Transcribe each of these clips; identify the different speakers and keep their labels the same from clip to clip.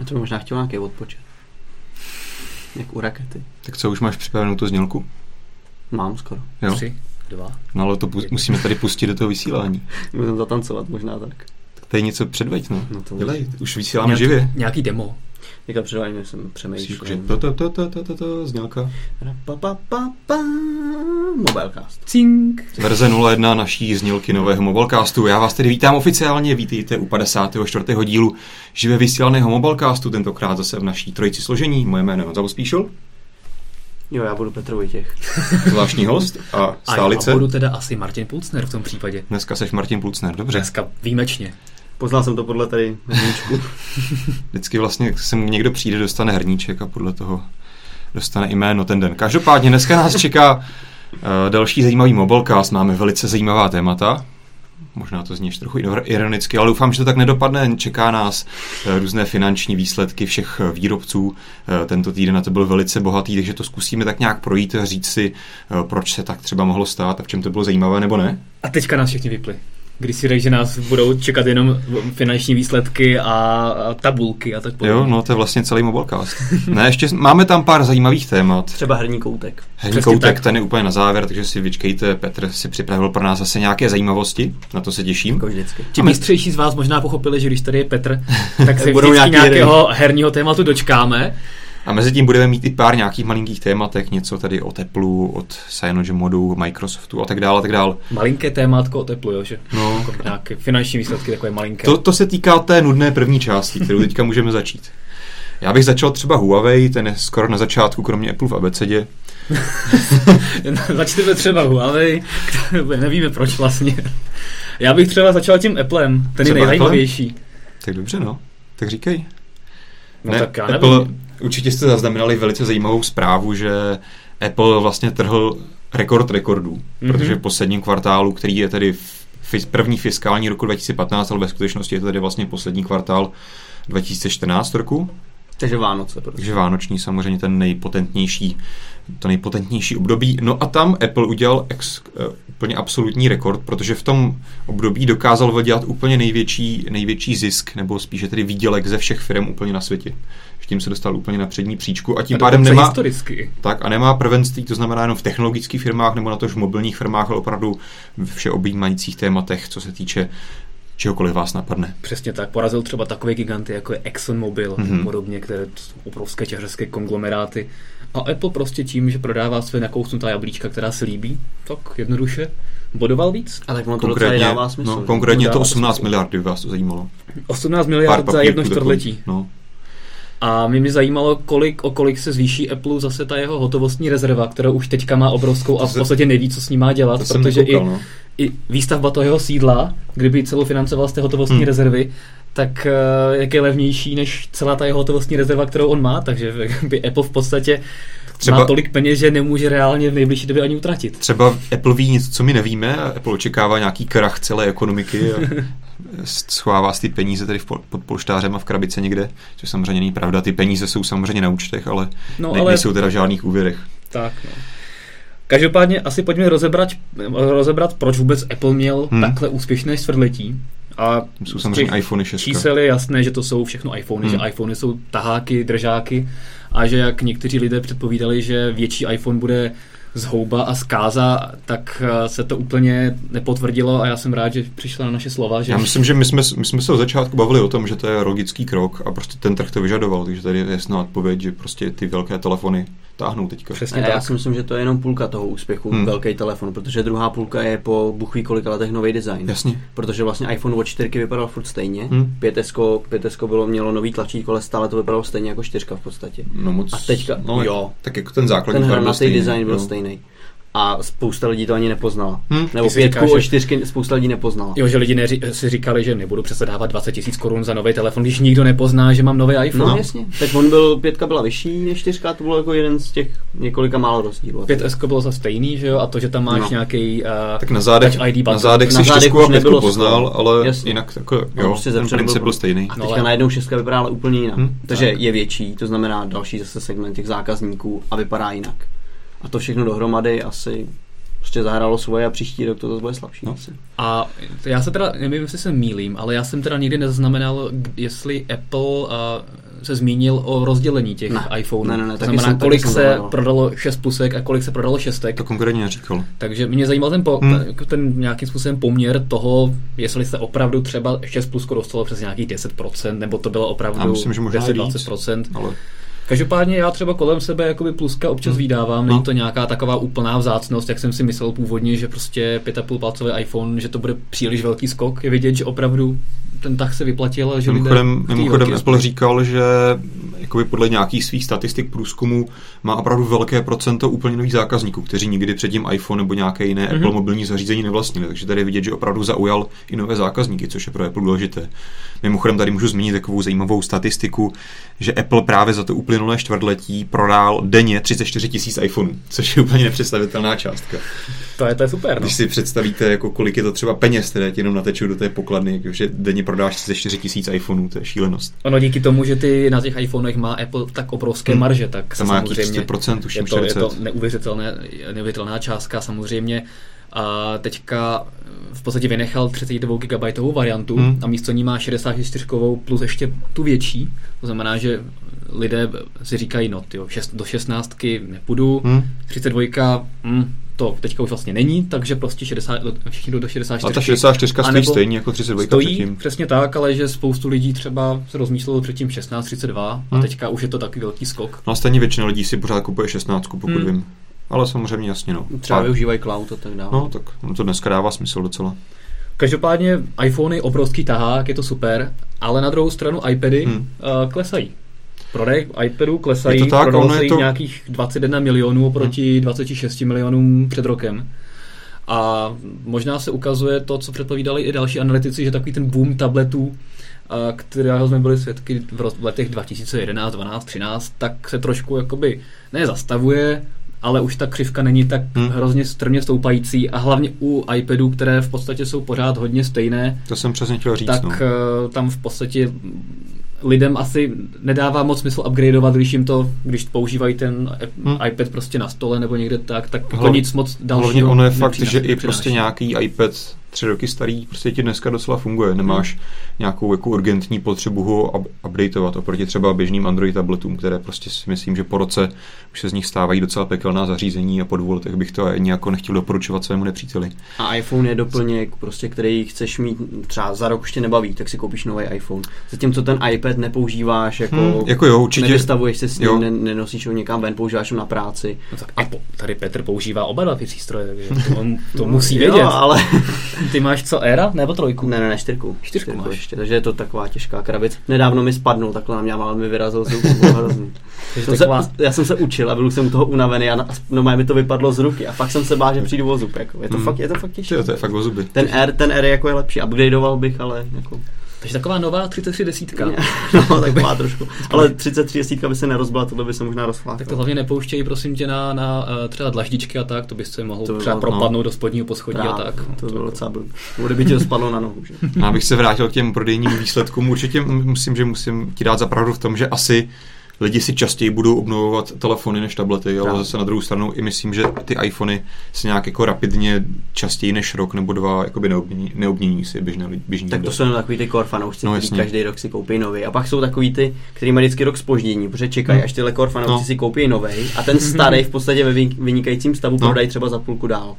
Speaker 1: A to by možná chtěl nějaký odpočet. Jak u rakety.
Speaker 2: Tak co, už máš připravenou tu znělku?
Speaker 1: Mám skoro.
Speaker 2: Jo?
Speaker 3: Tři, dva.
Speaker 2: No ale to pu- musíme tady pustit do toho vysílání.
Speaker 1: Můžeme zatancovat možná tak.
Speaker 2: Tak tady něco předveď, no.
Speaker 1: No to
Speaker 2: Dělej, už vysíláme
Speaker 3: Nějaký,
Speaker 2: živě.
Speaker 3: nějaký demo.
Speaker 1: Teďka předvádění jsem
Speaker 2: Že
Speaker 1: přemýšlel.
Speaker 2: to, to, to, to, to, to, to, znělka.
Speaker 1: Pa, pa, pa, pa, Mobilecast.
Speaker 3: Cink.
Speaker 2: Verze 01 naší znělky nového Mobilecastu. Já vás tedy vítám oficiálně, vítejte u 54. dílu živě vysílaného Mobilecastu, tentokrát zase v naší trojici složení. Moje jméno je Honza Pospíšil,
Speaker 1: Jo, já budu Petr Vojtěch.
Speaker 2: zvláštní host a
Speaker 3: A
Speaker 2: stálice.
Speaker 3: já budu teda asi Martin Pulcner v tom případě.
Speaker 2: Dneska seš Martin Pulcner, dobře.
Speaker 3: Dneska výjimečně.
Speaker 1: Poznal jsem to podle tady hníčku.
Speaker 2: Vždycky vlastně sem někdo přijde, dostane hrníček a podle toho dostane jméno ten den. Každopádně dneska nás čeká uh, další zajímavý mobilecast. Máme velice zajímavá témata. Možná to zní ještě trochu ironicky, ale doufám, že to tak nedopadne. Čeká nás uh, různé finanční výsledky všech uh, výrobců. Uh, tento týden na to byl velice bohatý, takže to zkusíme tak nějak projít a říct si, uh, proč se tak třeba mohlo stát a v čem to bylo zajímavé nebo ne.
Speaker 3: A teďka nás všichni vypli. Když si řekl, že nás budou čekat jenom finanční výsledky a, tabulky a tak podobně.
Speaker 2: Jo, no to je vlastně celý mobilecast. ne, ještě máme tam pár zajímavých témat.
Speaker 1: Třeba herní koutek.
Speaker 2: Herní
Speaker 3: Přesně
Speaker 2: koutek,
Speaker 3: tak.
Speaker 2: ten je úplně na závěr, takže si vyčkejte. Petr si připravil pro nás zase nějaké zajímavosti, na to se těším.
Speaker 1: Jako vždycky.
Speaker 3: Ti mistřejší z vás možná pochopili, že když tady je Petr, tak se
Speaker 1: Budou
Speaker 3: nějakého herního tématu dočkáme.
Speaker 2: A mezi tím budeme mít i pár nějakých malinkých tématek, něco tady o Teplu, od Cyanogen modu, Microsoftu a tak dále, a tak dále.
Speaker 3: Malinké témátko o teplu, jo, že?
Speaker 2: No.
Speaker 3: Jako nějaké finanční výsledky takové malinké.
Speaker 2: To, to se týká té nudné první části, kterou teďka můžeme začít. Já bych začal třeba Huawei, ten je skoro na začátku, kromě Apple v abecedě.
Speaker 3: Začneme třeba Huawei, nevíme proč vlastně. Já bych třeba začal tím Applem, ten
Speaker 2: Třeba
Speaker 3: je nejzajímavější.
Speaker 2: Tak dobře, no. Tak říkej.
Speaker 3: No
Speaker 2: ne,
Speaker 3: tak já
Speaker 2: Apple,
Speaker 3: nevím.
Speaker 2: Určitě jste zaznamenali velice zajímavou zprávu, že Apple vlastně trhl rekord rekordů, mm-hmm. protože v posledním kvartálu, který je tedy první fiskální roku 2015, ale ve skutečnosti je to tedy vlastně poslední kvartál 2014 roku,
Speaker 1: Takže Vánoce prostě.
Speaker 2: takže vánoční samozřejmě ten nejpotentnější, to nejpotentnější období. No a tam Apple udělal ex, uh, úplně absolutní rekord, protože v tom období dokázal vydělat úplně největší, největší zisk, nebo spíše tedy výdělek ze všech firm úplně na světě. Tím se dostal úplně na přední příčku a tím
Speaker 3: A
Speaker 2: pádem nemá,
Speaker 3: historicky.
Speaker 2: tak a nemá prvenství, to znamená jenom v technologických firmách nebo na tož v mobilních firmách, ale opravdu v všeobjímajících tématech, co se týče čehokoliv vás napadne.
Speaker 3: Přesně tak, porazil třeba takové giganty, jako je ExxonMobil
Speaker 2: Mhm.
Speaker 3: mm-hmm. podobně, které jsou obrovské těžerské konglomeráty. A Apple prostě tím, že prodává své nakousnutá jablíčka, která se líbí, tak jednoduše bodoval víc.
Speaker 1: A tak ono to docela
Speaker 2: Konkrétně,
Speaker 1: dává smysl.
Speaker 2: no, konkrétně to
Speaker 3: Dává
Speaker 2: 18
Speaker 3: smysl.
Speaker 2: miliard, kdyby vás to zajímalo.
Speaker 3: 18
Speaker 2: Pár
Speaker 3: miliard za jedno čtvrtletí.
Speaker 2: No.
Speaker 3: A mě mě zajímalo, kolik, o kolik se zvýší Apple zase ta jeho hotovostní rezerva, kterou už teďka má obrovskou a v podstatě neví, co s ní má dělat, protože
Speaker 2: nekoukal,
Speaker 3: i,
Speaker 2: no.
Speaker 3: i výstavba toho jeho sídla, kdyby celou financoval z té hotovostní
Speaker 2: Hmm.
Speaker 3: rezervy, tak uh, jak je levnější než celá ta jeho hotovostní rezerva, kterou on má, takže by Apple v podstatě
Speaker 2: Třeba-
Speaker 3: má tolik peněz, že nemůže reálně v nejbližší době ani utratit.
Speaker 2: Třeba Apple ví něco, co my nevíme a Apple očekává nějaký krach celé ekonomiky a schovává si ty peníze tady v pol- pod polštářem a v krabice někde, což samozřejmě není pravda. Ty peníze jsou samozřejmě na účtech, ale,
Speaker 3: No,
Speaker 2: ne,
Speaker 3: ale-
Speaker 2: nejsou teda v žádných úvěrech.
Speaker 3: Tak, no. Každopádně asi pojďme rozebrat, rozebrat proč vůbec Apple měl
Speaker 2: Hmm.
Speaker 3: takhle úspěšné čtvrtletí. A
Speaker 2: jsou samozřejmě
Speaker 3: těch
Speaker 2: iPhony 6.
Speaker 3: Čísel je jasné, že to jsou všechno iPhony,
Speaker 2: Hmm.
Speaker 3: že iPhony jsou taháky, držáky a že jak někteří lidé předpovídali, že větší iPhone bude zhouba a zkáza, tak eh, se to úplně nepotvrdilo a já jsem rád, že přišla na naše slova, že
Speaker 2: Já myslím, že my jsme, my jsme se od začátku bavili o tom, že to je logický krok a prostě ten trh to vyžadoval, takže tady je jasná odpověď, že prostě ty velké telefony táhnou teďka.
Speaker 3: přesně
Speaker 1: A já
Speaker 3: tak.
Speaker 1: si myslím, že to je jenom půlka toho úspěchu,
Speaker 2: Hmm.
Speaker 1: velký telefon, protože druhá půlka je po buchví kolika letech nový design.
Speaker 2: Jasně.
Speaker 1: Protože vlastně iPhone od 4 vypadal furt stejně,
Speaker 2: Hmm.
Speaker 1: hmm. 5S, 5S bylo, mělo nový tlačítko, ale stále to vypadalo stejně jako 4 v podstatě.
Speaker 2: No moc,
Speaker 1: A teďka-
Speaker 2: no,
Speaker 1: jo.
Speaker 2: Tak jako ten základní
Speaker 1: Ten hranatý design byl
Speaker 2: no.
Speaker 1: stejný. A spousta lidí to ani nepoznala.
Speaker 2: Hmm.
Speaker 1: Nebo
Speaker 3: Ty si
Speaker 1: pětku
Speaker 3: říkáš,
Speaker 1: o
Speaker 3: že-
Speaker 1: čtyřky spousta lidí nepoznala.
Speaker 3: Jo, že lidi neři- si říkali, že nebudu přece dávat 20 tisíc korun za nový telefon, když nikdo nepozná, že mám nový iPhone.
Speaker 1: No, jasně. Tak on byl, pětka byla vyšší než čtyřka, to bylo jako jeden z těch několika málo rozdílů.
Speaker 3: 5S bylo za stejný, že jo, a to, že tam máš
Speaker 1: No.
Speaker 3: no. nějaký uh,
Speaker 2: Tak na zádech,
Speaker 3: ID
Speaker 2: na
Speaker 3: button.
Speaker 2: zádech
Speaker 1: Na
Speaker 2: si
Speaker 1: zádech
Speaker 2: šestku
Speaker 1: už
Speaker 2: a pětku
Speaker 1: nebylo
Speaker 2: poznal, ale
Speaker 1: Jasně.
Speaker 2: jinak jako, jo,
Speaker 1: No, prostě
Speaker 2: ten princip
Speaker 1: byl-
Speaker 2: byl stejný.
Speaker 1: A
Speaker 3: No,
Speaker 1: teďka
Speaker 3: ale-
Speaker 1: najednou šestka vypadá ale úplně jinak.
Speaker 2: Hm,
Speaker 1: Takže
Speaker 3: tak.
Speaker 1: je větší, to znamená další zase segment těch zákazníků a vypadá jinak. A to všechno dohromady asi prostě zahrálo svoje a příští rok to zase bude slabší.
Speaker 2: No.
Speaker 1: asi.
Speaker 3: A já se teda, nevím, jestli se mýlím, ale já jsem teda nikdy nezaznamenal, jestli Apple uh, se zmínil o rozdělení těch
Speaker 1: Ne.
Speaker 3: iPhoneů.
Speaker 1: Ne, ne, ne,
Speaker 3: to znamená,
Speaker 1: jsem-
Speaker 3: kolik
Speaker 1: jsem
Speaker 3: se
Speaker 1: zaznamenal.
Speaker 3: prodalo 6 plusek a kolik se prodalo šestek.
Speaker 2: To konkrétně neříkal.
Speaker 3: Takže mě zajímal ten, po,
Speaker 2: Hmm.
Speaker 3: ten, ten nějakým způsobem poměr toho, jestli se opravdu třeba 6 plusko dostalo přes nějakých 10%, nebo to bylo opravdu
Speaker 2: Já myslím, že možná
Speaker 3: 10-20%.
Speaker 2: Ale
Speaker 3: Každopádně já třeba kolem sebe jakoby pluska občas
Speaker 2: Hmm.
Speaker 3: vydávám, není to nějaká taková úplná vzácnost, jak jsem si myslel původně, že prostě 5,5 palcový iPhone, že to bude příliš velký skok. Je vidět, že opravdu ten tah se vyplatil že
Speaker 2: Mimochodem, mimochodem Apple říkal, že jakoby podle nějakých svých statistik průzkumu má opravdu velké procento úplně nových zákazníků, kteří nikdy předtím iPhone nebo nějaké jiné
Speaker 3: Mhm.
Speaker 2: mm-hmm. Apple mobilní zařízení nevlastnili. Takže tady vidět, že opravdu zaujal i nové zákazníky, což je pro Apple důležité. Mimochodem tady můžu zmínit takovou zajímavou statistiku, že Apple právě za to uplynulé čtvrtletí prodal denně 34 tisíc iPhoneů, což je úplně nepředstavitelná částka.
Speaker 3: To je, to je super. No.
Speaker 2: Když si představíte, jako kolik je to třeba peněz, které ti jenom natečou do té pokladny, že denně prodáš 34 tisíc iPhoneů, to je šílenost.
Speaker 3: Ono díky tomu, že ty na těch iPhonech má Apple tak obrovské
Speaker 2: Hmm.
Speaker 3: marže, tak
Speaker 2: To má
Speaker 3: samozřejmě
Speaker 2: 30%,
Speaker 3: je to, je
Speaker 2: 40.
Speaker 3: to neuvěřitelné, neuvěřitelná částka samozřejmě. A teďka v podstatě vynechal 32 GB variantu
Speaker 2: Hmm.
Speaker 3: a místo ní má 64 plus ještě tu větší. To znamená, že lidé si říkají, no tyjo, šest, do 16 nepůjdu,
Speaker 2: Hmm.
Speaker 3: 32 hm, to teďka už vlastně není, takže prostě 60, do- všichni jdou do 64.
Speaker 2: A ta 64 stojí stejně jako 32
Speaker 3: Stojí
Speaker 2: předtím.
Speaker 3: přesně tak, ale že spoustu lidí třeba se rozmýšlelo předtím 16, 32 a
Speaker 2: Hmm.
Speaker 3: teďka už je to takový velký skok.
Speaker 2: No a stejně většina lidí si pořád kupuje 16, pokud
Speaker 3: Hmm.
Speaker 2: vím. Ale samozřejmě jasně no.
Speaker 1: Třeba
Speaker 2: A-
Speaker 1: využívají cloud a tak dále.
Speaker 2: No, tak no, to dneska dává smysl docela.
Speaker 3: Každopádně iPhony obrovský tahák, je to super, ale na druhou stranu iPady
Speaker 2: hmm.
Speaker 3: uh, klesají. Prodej iPadů klesají,
Speaker 2: Je to tak,
Speaker 3: prodalo
Speaker 2: ono
Speaker 3: se
Speaker 2: to- Hmm.
Speaker 3: nějakých 21 milionů oproti 26 milionům před rokem. A možná se ukazuje to, co předpovídali i další analytici, že takový ten boom tabletů, kterého jsme byli svědky v letech 2011, 12, 13, tak se trošku jakoby ne zastavuje, ale už ta křivka není tak
Speaker 2: Hmm.
Speaker 3: hmm. hrozně strmě stoupající a hlavně u iPadů, které v podstatě jsou pořád hodně stejné,
Speaker 2: To jsem přesně chtěl říct.
Speaker 3: tak
Speaker 2: no.
Speaker 3: no. tam v podstatě lidem asi nedává moc smysl upgradeovat, když jim to, když používají ten
Speaker 2: Hmm.
Speaker 3: iPad prostě na stole nebo někde tak, tak
Speaker 2: Hlavně-
Speaker 3: nic moc dalšího
Speaker 2: Hlavně ono je fakt, že i prostě nějaký iPad tři roky starý prostě ti dneska docela funguje. Nemáš
Speaker 3: Hmm.
Speaker 2: nějakou jako urgentní potřebu ho up- updateovat oproti třeba běžným Android tabletům, které prostě si myslím, že po roce už se z nich stávají docela pekelná zařízení a po dvou letech bych to ani jako nechtěl doporučovat svému nepříteli.
Speaker 1: A iPhone je doplněk, prostě, který chceš mít třeba za rok už tě nebaví, tak si koupíš nový iPhone. Zatímco ten iPad nepoužíváš jako,
Speaker 2: Hmm, jako jo, určitě.
Speaker 1: nevystavuješ se s ním,
Speaker 2: Jo.
Speaker 1: ne, nenosíš ho někam ven, používáš ho na práci.
Speaker 3: No tak a po, tady Petr používá oba dva ty přístroje, takže to, on, to musí
Speaker 1: No, Jo,
Speaker 3: vědět.
Speaker 1: ale
Speaker 3: Ty máš co, Era nebo trojku?
Speaker 1: ne, ne, ne, čtyřku.
Speaker 3: Čtyřku máš.
Speaker 1: ještě, takže je to taková těžká krabice. Nedávno mi spadnul, takhle na mě ale mi vyrazil z ruky, bylo hrozný. Jsem
Speaker 3: taková,
Speaker 1: se, já jsem se učil a byl jsem u toho unavený a na, no, mi to vypadlo z ruky a fakt jsem se bál, že přijdu o zub. Jako. Je, to
Speaker 2: Hmm.
Speaker 1: fakt, je to fakt těžké.
Speaker 2: To je fakt o zuby.
Speaker 1: Ten R, ten R je jako je lepší, upgradeoval bych, ale jako,
Speaker 3: takže taková nová 33 desítka.
Speaker 1: no, taková trošku. Ale 33 desítka by se nerozbila, tohle by se možná rozfláklo.
Speaker 3: Tak to hlavně nepouštějí, prosím tě, na, na eh, třeba dlaždičky a tak, to bys se mohl
Speaker 1: To by
Speaker 3: třeba
Speaker 1: bylo, no.
Speaker 3: propadnout do spodního poschodí a tak.
Speaker 1: To bylo docela blbý. Kdyby ti to spadlo na nohu. Že?
Speaker 2: Abych se vrátil k těm prodejním výsledkům, určitě musím, že musím ti dát zapravdu v tom, že asi lidi si častěji budou obnovovat telefony než tablety, ale zase na druhou stranu i myslím, že ty iPhony se nějak jako rapidně častěji než rok nebo dva jakoby neobmění, neobmění si běžné, běžní
Speaker 1: Tak to jsou jenom takový ty core fanoušci,
Speaker 2: No,
Speaker 1: no,
Speaker 2: jasně.
Speaker 1: každý rok si koupí nový. A pak jsou takový ty, kteří mají vždycky rok spoždění, protože čekají,
Speaker 2: Hmm.
Speaker 1: až tyhle core fanoušci
Speaker 2: No.
Speaker 1: si koupí nový. A ten starý v podstatě ve vyn- vynikajícím stavu
Speaker 2: No.
Speaker 1: prodají třeba za půlku dál.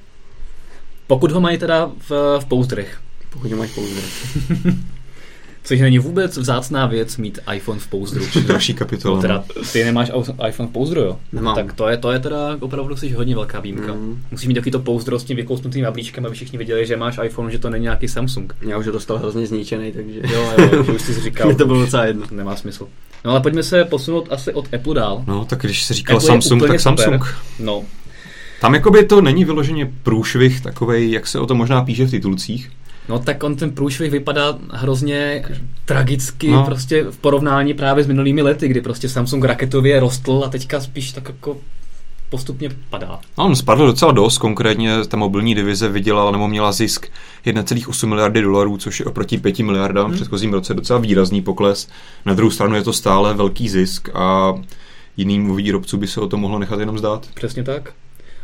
Speaker 3: Pokud ho mají teda v, v pouzdrech,
Speaker 1: Pokud máš pouzdr.
Speaker 3: což není vůbec vzácná věc mít iPhone v pouzdru.
Speaker 2: Další kapitola.
Speaker 3: No, teda ty nemáš iPhone v pouzdru, jo?
Speaker 1: Nemám.
Speaker 3: Tak to je, to je teda opravdu jsi hodně velká výjimka.
Speaker 1: Mm.
Speaker 3: Musíš mít takový to pouzdro s tím vykousnutým jablíčkem, aby všichni viděli, že máš iPhone, že to není nějaký Samsung.
Speaker 1: Já už ho dostal hrozně zničený, takže
Speaker 3: Jo, jo, už jsi si říkal,
Speaker 1: to bylo docela jedno.
Speaker 3: nemá smysl. No ale pojďme se posunout asi od Apple dál.
Speaker 2: No, tak když se říkal
Speaker 3: Apple
Speaker 2: Samsung, tak
Speaker 3: super.
Speaker 2: Samsung.
Speaker 3: No,
Speaker 2: Tam jakoby to není vyloženě průšvih takovej, jak se o to možná píše v titulcích.
Speaker 3: No tak on ten průšvih vypadá hrozně tragicky
Speaker 2: No.
Speaker 3: prostě v porovnání právě s minulými lety, kdy prostě Samsung raketově rostl a teďka spíš tak jako postupně padá.
Speaker 2: No, on spadl docela dost, konkrétně ta mobilní divize vydělala nebo měla zisk 1,8 miliardy dolarů, což je oproti 5 miliardám v
Speaker 3: Hmm.
Speaker 2: předchozím roce docela výrazný pokles. Na druhou stranu je to stále velký zisk a jiným výrobcům by se o to mohlo nechat jenom zdát.
Speaker 3: Přesně tak.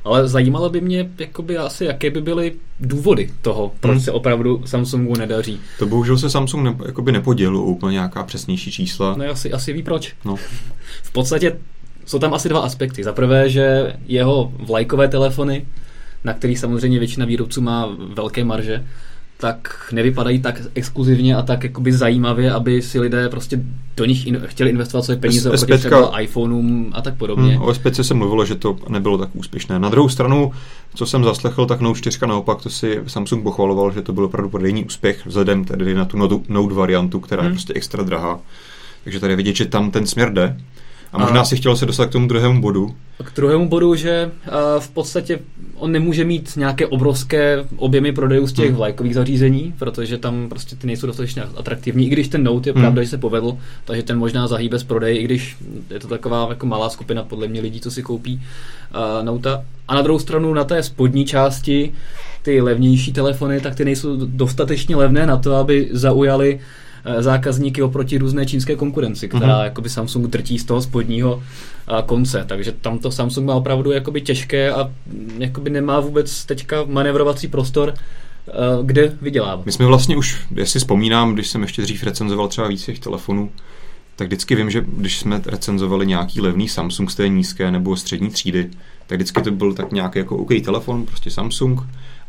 Speaker 3: Ale zajímalo by mě jakoby asi, jaké by byly důvody toho, proč
Speaker 2: Hmm.
Speaker 3: se opravdu Samsungu nedaří.
Speaker 2: To bohužel se Samsung ne, jakoby nepodělil úplně nějaká přesnější čísla.
Speaker 3: No asi, asi ví proč.
Speaker 2: No.
Speaker 3: V podstatě jsou tam asi dva aspekty. Za prvé, že jeho vlajkové telefony, na kterých samozřejmě většina výrobců má velké marže, tak nevypadají tak exkluzivně a tak jakoby zajímavě, aby si lidé prostě do nich in- chtěli investovat své peníze
Speaker 2: S-
Speaker 3: oproti
Speaker 2: S5
Speaker 3: třeba iPhoneům a tak podobně.
Speaker 2: Hmm, o S5 se mluvilo, že to nebylo tak úspěšné. Na druhou stranu, co jsem zaslechl, tak Note 4 naopak, to si Samsung pochvaloval, že to byl opravdu prodejní úspěch, vzhledem tedy na tu Note, Note variantu, která je
Speaker 3: Hmm.
Speaker 2: prostě extra drahá. Takže tady je vidět, že tam ten směr jde. A možná
Speaker 3: A-
Speaker 2: si chtěl se dostat k tomu druhému bodu.
Speaker 3: K druhému bodu, že uh, v podstatě on nemůže mít nějaké obrovské objemy prodejů z těch
Speaker 2: Hmm.
Speaker 3: vlajkových zařízení, protože tam prostě ty nejsou dostatečně atraktivní, i když ten Note je
Speaker 2: Hmm.
Speaker 3: pravda, že se povedl, takže ten možná zahýbe z prodej, i když je to taková jako malá skupina podle mě lidí, co si koupí uh, Note. A na druhou stranu na té spodní části ty levnější telefony, tak ty nejsou dostatečně levné na to, aby zaujali eh, zákazníky oproti různé čínské konkurenci, která
Speaker 2: Mhm.
Speaker 3: jakoby Samsung drtí z toho spodního a, konce, takže tam to Samsung má opravdu jakoby těžké a mm, jakoby nemá vůbec teďka manevrovací prostor, eh, kde vydělávat.
Speaker 2: My jsme vlastně už, jestli vzpomínám, když jsem ještě dřív recenzoval třeba víc těch telefonů, tak vždycky vím, že když jsme recenzovali nějaký levný Samsung z té nízké nebo střední třídy, tak vždycky to byl tak nějaký jako OK telefon, prostě Samsung.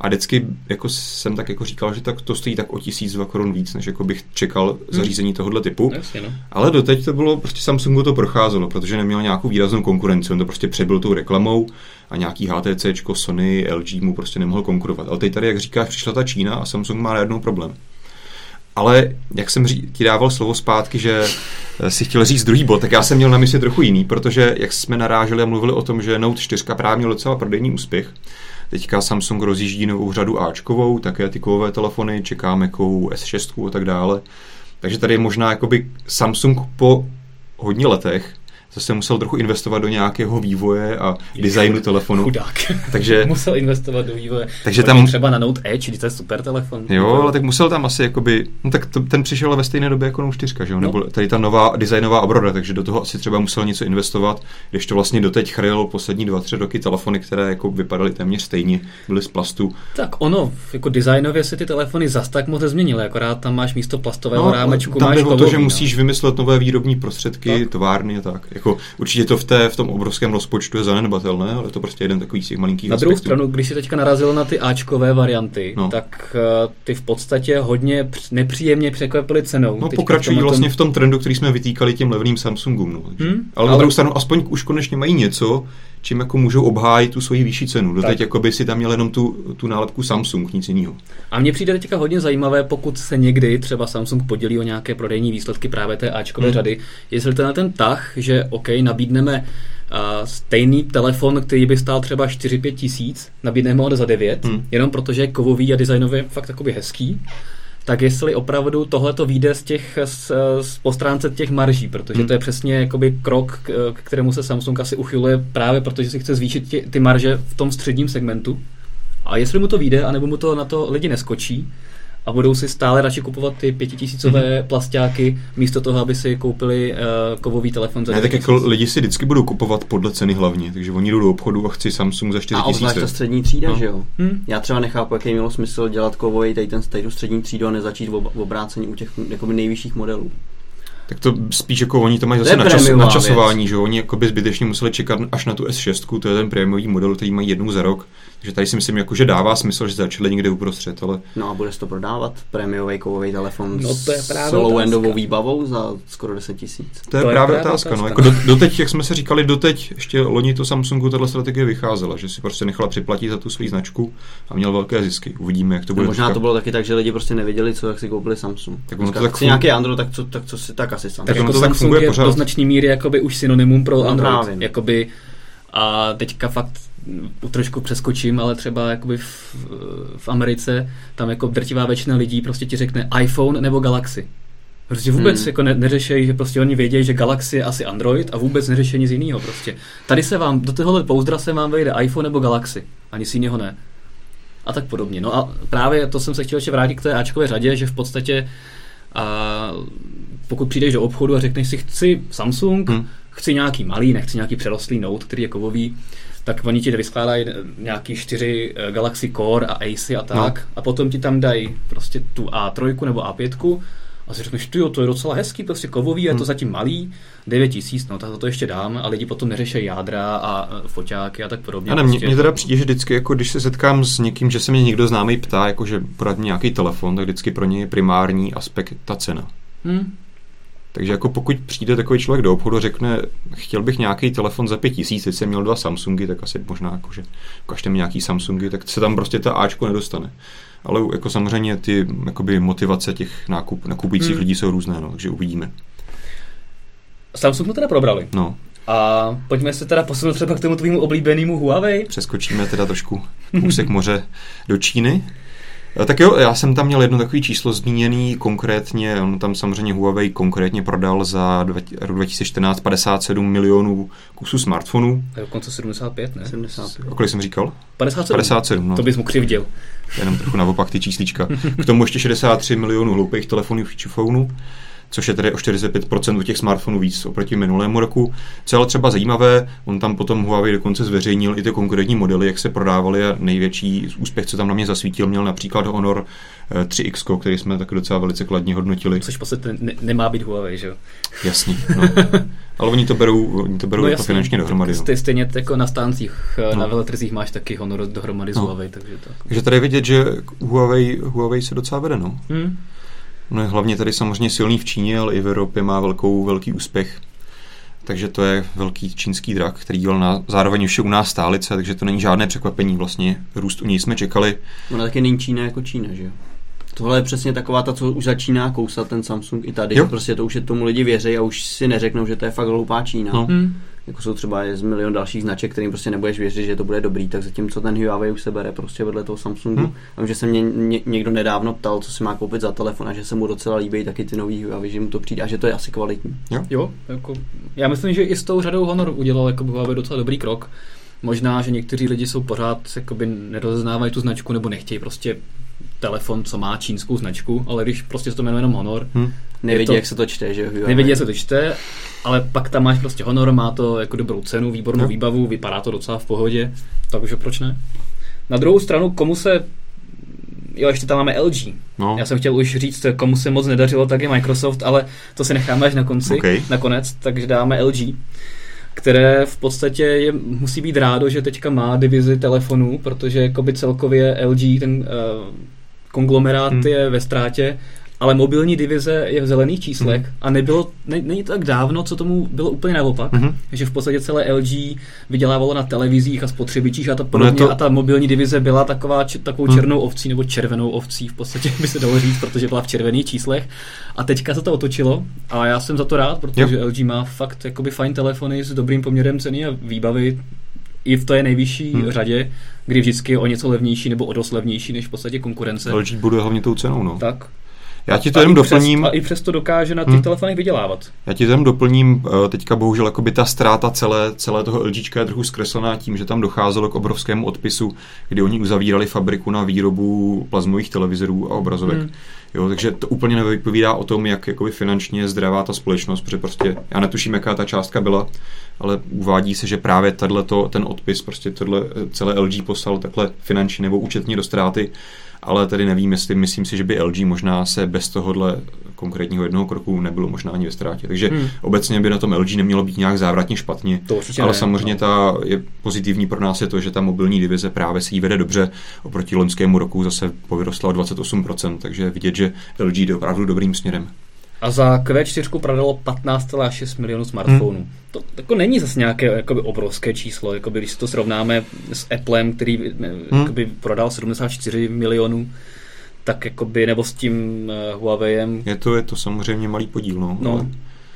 Speaker 2: A vždycky jako jsem tak jako říkal, že tak to stojí tak o tisíc, dva korun víc, než jako bych čekal zařízení tohohle typu.
Speaker 3: Jasně, no.
Speaker 2: Ale doteď to bylo, prostě Samsungu to procházelo, protože neměl nějakou výraznou konkurenci, on to prostě přebyl tou reklamou a nějaký HTC, Sony, LG mu prostě nemohl konkurovat. Ale teď tady, jak říkáš, přišla ta Čína a Samsung má najednou problém. Ale jak jsem ti dával slovo zpátky, že eh, si chtěl říct druhý bod, tak já jsem měl na mysli trochu jiný, protože jak jsme naráželi a mluvili o tom, že Note 4 právě měl docela prodejní úspěch, Teďka Samsung rozjíždí novou řadu Ačkovou, také ty kovové telefony, čekáme kovou S6 a tak dále. Takže tady je možná jakoby Samsung po hodně letech zase musel trochu investovat do nějakého vývoje a designu telefonu.
Speaker 3: Chudák.
Speaker 2: Takže,
Speaker 3: Musel investovat do vývoje.
Speaker 2: takže tam,
Speaker 3: třeba na Note Edge, když to je super telefon.
Speaker 2: jo, ale tak musel tam asi jakoby, no tak to, ten přišel ve stejné době jako Note 4, že jo,
Speaker 3: No.
Speaker 2: nebo tady ta nová designová obroda, takže do toho asi třeba musel něco investovat, když to vlastně doteď chryl poslední dva, tři roky telefony, které jako vypadaly téměř stejně, byly z plastu.
Speaker 3: Tak ono, jako designově se ty telefony zas tak moc nezměnily, akorát tam máš místo plastového
Speaker 2: No,
Speaker 3: rámečku,
Speaker 2: tam
Speaker 3: máš
Speaker 2: to, že
Speaker 3: no.
Speaker 2: musíš vymyslet nové výrobní prostředky,
Speaker 3: Tak.
Speaker 2: továrny a tak. Jako, určitě to v, té, v tom obrovském rozpočtu je zanedbatelné, ale je to prostě jeden takový z těch malinkých
Speaker 3: Na druhou stranu, když si teďka narazil na ty Ačkové varianty,
Speaker 2: No.
Speaker 3: tak uh, ty v podstatě hodně př- nepříjemně překvapily cenou.
Speaker 2: No pokračují
Speaker 3: v tomhletom-
Speaker 2: vlastně v tom trendu, který jsme vytýkali těm levným Samsungům. No.
Speaker 3: Hmm,
Speaker 2: ale, na
Speaker 3: ale-
Speaker 2: druhou stranu aspoň už konečně mají něco, čím jako můžou obhájit tu svoji vyšší cenu. Doteď jako by si tam měl jenom tu, tu nálepku Samsung, nic jiného.
Speaker 3: A mně přijde teďka hodně zajímavé, pokud se někdy třeba Samsung podělí o nějaké prodejní výsledky právě té Ačkové
Speaker 2: Hmm.
Speaker 3: řady, jestli to na ten tah, že OK, nabídneme uh, stejný telefon, který by stál třeba 4-5 tisíc, nabídneme ho za 9,
Speaker 2: Hmm.
Speaker 3: jenom protože je kovový a designově fakt takový hezký, tak jestli opravdu tohle to vyjde z těch, z, z po stránce těch marží, protože
Speaker 2: Hmm.
Speaker 3: to je přesně jakoby krok, k, k kterému se Samsung asi uchyluje právě protože si chce zvýšit tě, ty marže v tom středním segmentu. A jestli mu to vyjde, anebo mu to na to lidi neskočí a budou si stále radši kupovat ty pětitisícové
Speaker 2: Mhm.
Speaker 3: plastáky, místo toho, aby si koupili uh, kovový telefon za
Speaker 2: Ne, tak
Speaker 3: 9
Speaker 2: jako lidi si vždycky budou kupovat podle ceny hlavně, takže oni jdou do obchodu a chci Samsung za 4
Speaker 1: A obzvlášť ta střední třída,
Speaker 2: No.
Speaker 1: že jo?
Speaker 3: Hm?
Speaker 1: Já třeba nechápu, jaký mělo smysl dělat kovový tady, ten, tady tu střední třídu a nezačít v ob- v obrácení u těch jakoby nejvyšších modelů.
Speaker 2: Tak to spíš jako oni to mají zase na, čas,
Speaker 1: prémiová
Speaker 2: na časování, že oni jako by zbytečně museli čekat až na tu S6, to je ten prémiový model, který mají jednou za rok. Takže tady si myslím, jako, že dává smysl, že začali někde uprostřed, ale
Speaker 1: No a bude se to prodávat? Prémiový kovový telefon
Speaker 3: No to je
Speaker 1: s
Speaker 3: právě
Speaker 1: celou
Speaker 3: otázka.
Speaker 1: endovou výbavou za skoro 10 tisíc.
Speaker 2: to je,
Speaker 3: To je
Speaker 2: právě
Speaker 3: právě
Speaker 2: otázka. No.
Speaker 3: otázka.
Speaker 2: Jako do, doteď, jak jsme se říkali, doteď ještě loni to Samsungu tato strategie vycházela, že si prostě nechala připlatit za tu svou značku a měl velké zisky. Uvidíme, jak to
Speaker 1: No,
Speaker 2: bude.
Speaker 1: možná
Speaker 2: teďka.
Speaker 1: to bylo taky tak, že lidi prostě nevěděli, co, jak si koupili Samsung.
Speaker 2: Tak ono to tak
Speaker 1: chci
Speaker 2: funguje.
Speaker 1: nějaký Android, tak co, tak co si, tak asi Samsung.
Speaker 3: Tak
Speaker 2: ono
Speaker 3: jako
Speaker 2: to tak funguje
Speaker 3: je
Speaker 2: pořád.
Speaker 3: do značné míry jakoby už synonymum pro
Speaker 1: No
Speaker 3: Android.
Speaker 1: právě.
Speaker 3: Jakoby, a teďka fakt trošku přeskočím, ale třeba jakoby v, v Americe tam jako drtivá většina lidí prostě ti řekne iPhone nebo Galaxy. Prostě vůbec
Speaker 1: Hmm.
Speaker 3: jako ne, neřešejí, že prostě oni vědějí, že Galaxy je asi Android a vůbec neřeší nic jiného prostě. Tady se vám, do tohohle pouzdra se vám vejde iPhone nebo Galaxy a nic jiného ne. A tak podobně. No a právě to jsem se chtěl ještě vrátit k té Ačkové řadě, že v podstatě a pokud přijdeš do obchodu a řekneš si, chci Samsung,
Speaker 2: Hm.
Speaker 3: hmm. chci nějaký malý, nechci nějaký přerostlý Note, který je kovový, tak oni ti vyskládají nějaký čtyři eh, Galaxy Core a Ace a tak, no. a potom ti tam dají prostě tu A3 nebo A5 a si řekneš, jo, to je docela hezký, prostě kovový, je to hmm. zatím malý, 9 tisíc, no tak to, to ještě dám a lidi potom neřeší jádra a e, foťáky a tak podobně.
Speaker 2: Ano, prostě. mně teda přijde, že vždycky, jako když se setkám s někým, že se mě někdo známý ptá, jako že poradí nějaký telefon, tak vždycky pro ně je primární aspekt ta cena. Hmm. Takže jako pokud přijde takový člověk do obchodu a řekne, chtěl bych nějaký telefon za pět tisíc, teď jsem měl dva Samsungy, tak asi možná jako, že ukažte mi nějaký Samsungy, tak se tam prostě ta Ačko nedostane ale jako samozřejmě ty jakoby, motivace těch nákup, nakupujících hmm. lidí jsou různé, no, takže uvidíme.
Speaker 3: Samsung to teda probrali.
Speaker 2: No.
Speaker 3: A pojďme se teda posunout třeba k tomu tvýmu oblíbenému Huawei.
Speaker 2: Přeskočíme teda trošku úsek moře do Číny. Tak jo, já jsem tam měl jedno takové číslo zmíněný konkrétně, on tam samozřejmě Huawei konkrétně prodal za rok 2014 57 milionů kusů smartfonů.
Speaker 3: A dokonce 75, ne? 75.
Speaker 2: O kolik jsem říkal?
Speaker 3: 57.
Speaker 2: 57, no.
Speaker 3: To bys mu křivdil.
Speaker 2: Jenom trochu naopak ty číslička. K tomu ještě 63 milionů hloupých telefonů, feature což je tedy o 45% u těch smartfonů víc oproti minulému roku. Co je ale třeba zajímavé, on tam potom Huawei dokonce zveřejnil i ty konkrétní modely, jak se prodávaly a největší úspěch, co tam na mě zasvítil, měl například Honor 3X, eh, který jsme taky docela velice kladně hodnotili.
Speaker 3: Což prostě ne- nemá být Huawei, že jo?
Speaker 2: Jasný, no. Ale oni to berou, oni to berou no, jako finančně dohromady.
Speaker 3: Stej, no. stejně jako na stáncích, eh, no. na veletrzích máš taky Honor dohromady no. s Huawei, takže to.
Speaker 2: Takže tady je vidět, že Huawei, Huawei se docela vede, no. Hmm. No je hlavně tady samozřejmě silný v Číně, ale i v Evropě má velkou, velký úspěch. Takže to je velký čínský drak, který dělal na, zároveň už je u nás stálice, takže to není žádné překvapení vlastně. Růst u něj jsme čekali.
Speaker 1: Ono taky není Čína jako Čína, že jo? Tohle je přesně taková ta, co už začíná kousat ten Samsung i tady. Jo. Prostě to už je tomu lidi věří a už si neřeknou, že to je fakt hloupá Čína. No. Hmm jako jsou třeba z milion dalších značek, kterým prostě nebudeš věřit, že to bude dobrý, tak zatímco ten Huawei už se bere prostě vedle toho Samsungu. Hmm. A že se mě ně, někdo nedávno ptal, co si má koupit za telefon a že se mu docela líbí taky ty nový Huawei, že mu to přijde a že to je asi kvalitní.
Speaker 3: Jo, jo jako, já myslím, že i s tou řadou Honor udělal jako Huawei docela dobrý krok. Možná, že někteří lidi jsou pořád jakoby nerozeznávají tu značku nebo nechtějí prostě telefon, co má čínskou značku, ale když prostě se to jmenuje jenom Honor, hmm.
Speaker 1: Nevidí, to, jak se to čte, že
Speaker 3: jo? Nevidí, jak se to čte, ale pak tam máš prostě Honor, má to jako dobrou cenu, výbornou no. výbavu, vypadá to docela v pohodě, takže proč ne? Na druhou stranu, komu se Jo, ještě tam máme LG. No. Já jsem chtěl už říct, komu se moc nedařilo, tak je Microsoft, ale to si necháme až na konci, okay. nakonec, takže dáme LG, které v podstatě je, musí být rádo, že teďka má divizi telefonů, protože jakoby celkově LG, ten uh, konglomerát hmm. je ve ztrátě ale mobilní divize je v zelených číslech mm. a nebylo, ne, není to tak dávno, co tomu bylo úplně naopak, mm. že v podstatě celé LG vydělávalo na televizích a spotřebičích a to podobně to... a ta mobilní divize byla taková, č, takovou mm. černou ovcí nebo červenou ovcí v podstatě by se dalo říct, protože byla v červených číslech a teďka se to otočilo a já jsem za to rád, protože jo. LG má fakt jakoby fajn telefony s dobrým poměrem ceny a výbavy i v té nejvyšší hmm. řadě, kdy vždycky je o něco levnější nebo o dost levnější než v podstatě konkurence.
Speaker 2: LG bude hlavně tou cenou, no.
Speaker 3: Tak,
Speaker 2: já ti to jenom doplním.
Speaker 3: Přes, a i přesto dokáže na těch hmm. telefonech vydělávat.
Speaker 2: Já ti to jenom doplním, eh, teďka bohužel by ta ztráta celé, celé toho LG je trochu zkreslená tím, že tam docházelo k obrovskému odpisu, kdy oni uzavírali fabriku na výrobu plazmových televizorů a obrazovek. Hmm. Jo, takže to úplně nevypovídá o tom, jak jakoby finančně zdravá ta společnost, protože prostě já netuším, jaká ta částka byla, ale uvádí se, že právě tato, ten odpis, prostě tohle eh, celé LG poslal takhle finančně nebo účetně do ztráty ale tady nevím, jestli myslím si, že by LG možná se bez tohohle konkrétního jednoho kroku nebylo možná ani ve ztrátě. Takže hmm. obecně by na tom LG nemělo být nějak závratně špatně.
Speaker 3: To
Speaker 2: ale
Speaker 3: ne,
Speaker 2: samozřejmě no. ta je pozitivní pro nás je to, že ta mobilní divize právě se jí vede dobře. Oproti loňskému roku zase povyrostla o 28%, takže vidět, že LG jde opravdu dobrým směrem.
Speaker 3: A za Q4 prodalo 15,6 milionů smartphonů. Hmm. To jako není zase nějaké jakoby, obrovské číslo, jakoby, když si to srovnáme s Applem, který hmm. jakoby, prodal 74 milionů, tak jakoby, nebo s tím uh, Huawei.
Speaker 2: Je to, je to samozřejmě malý podíl, no.
Speaker 3: no ale...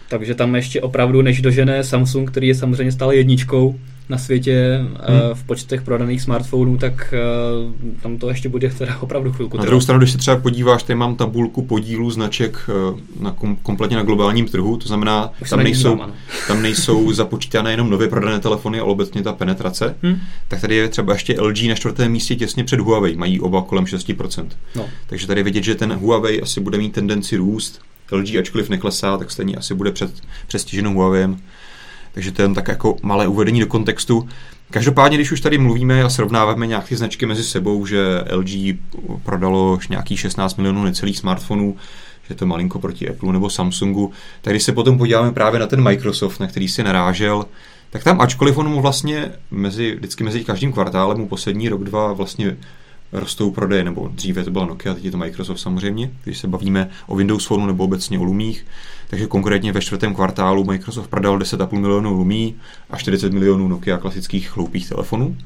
Speaker 3: Takže tam ještě opravdu, než dožené Samsung, který je samozřejmě stále jedničkou, na světě hmm. v počtech prodaných smartphonů, tak eh, tam to ještě bude teda opravdu chvilku.
Speaker 2: Na druhou stranu, když se třeba podíváš, tady mám tabulku podílu značek eh, na kom, kompletně na globálním trhu, to znamená, tam nejsou, dívám, tam nejsou započítané jenom nově prodané telefony, ale obecně ta penetrace, hmm. tak tady je třeba ještě LG na čtvrtém místě těsně před Huawei, mají oba kolem 6%. No. Takže tady vidět, že ten Huawei asi bude mít tendenci růst, LG ačkoliv neklesá, tak stejně asi bude před přestiženou Huawei. Takže to je jen tak jako malé uvedení do kontextu. Každopádně, když už tady mluvíme a srovnáváme nějaké značky mezi sebou, že LG prodalo nějakých 16 milionů necelých smartfonů, že to malinko proti Apple nebo Samsungu, tak když se potom podíváme právě na ten Microsoft, na který si narážel, tak tam ačkoliv on mu vlastně mezi, vždycky mezi každým kvartálem mu poslední rok, dva vlastně rostou prodeje, nebo dříve to byla Nokia, teď je to Microsoft samozřejmě, když se bavíme o Windows Phone nebo obecně o Lumích. Takže konkrétně ve čtvrtém kvartálu Microsoft prodal 10,5 milionů Lumí a 40 milionů Nokia klasických chloupých telefonů.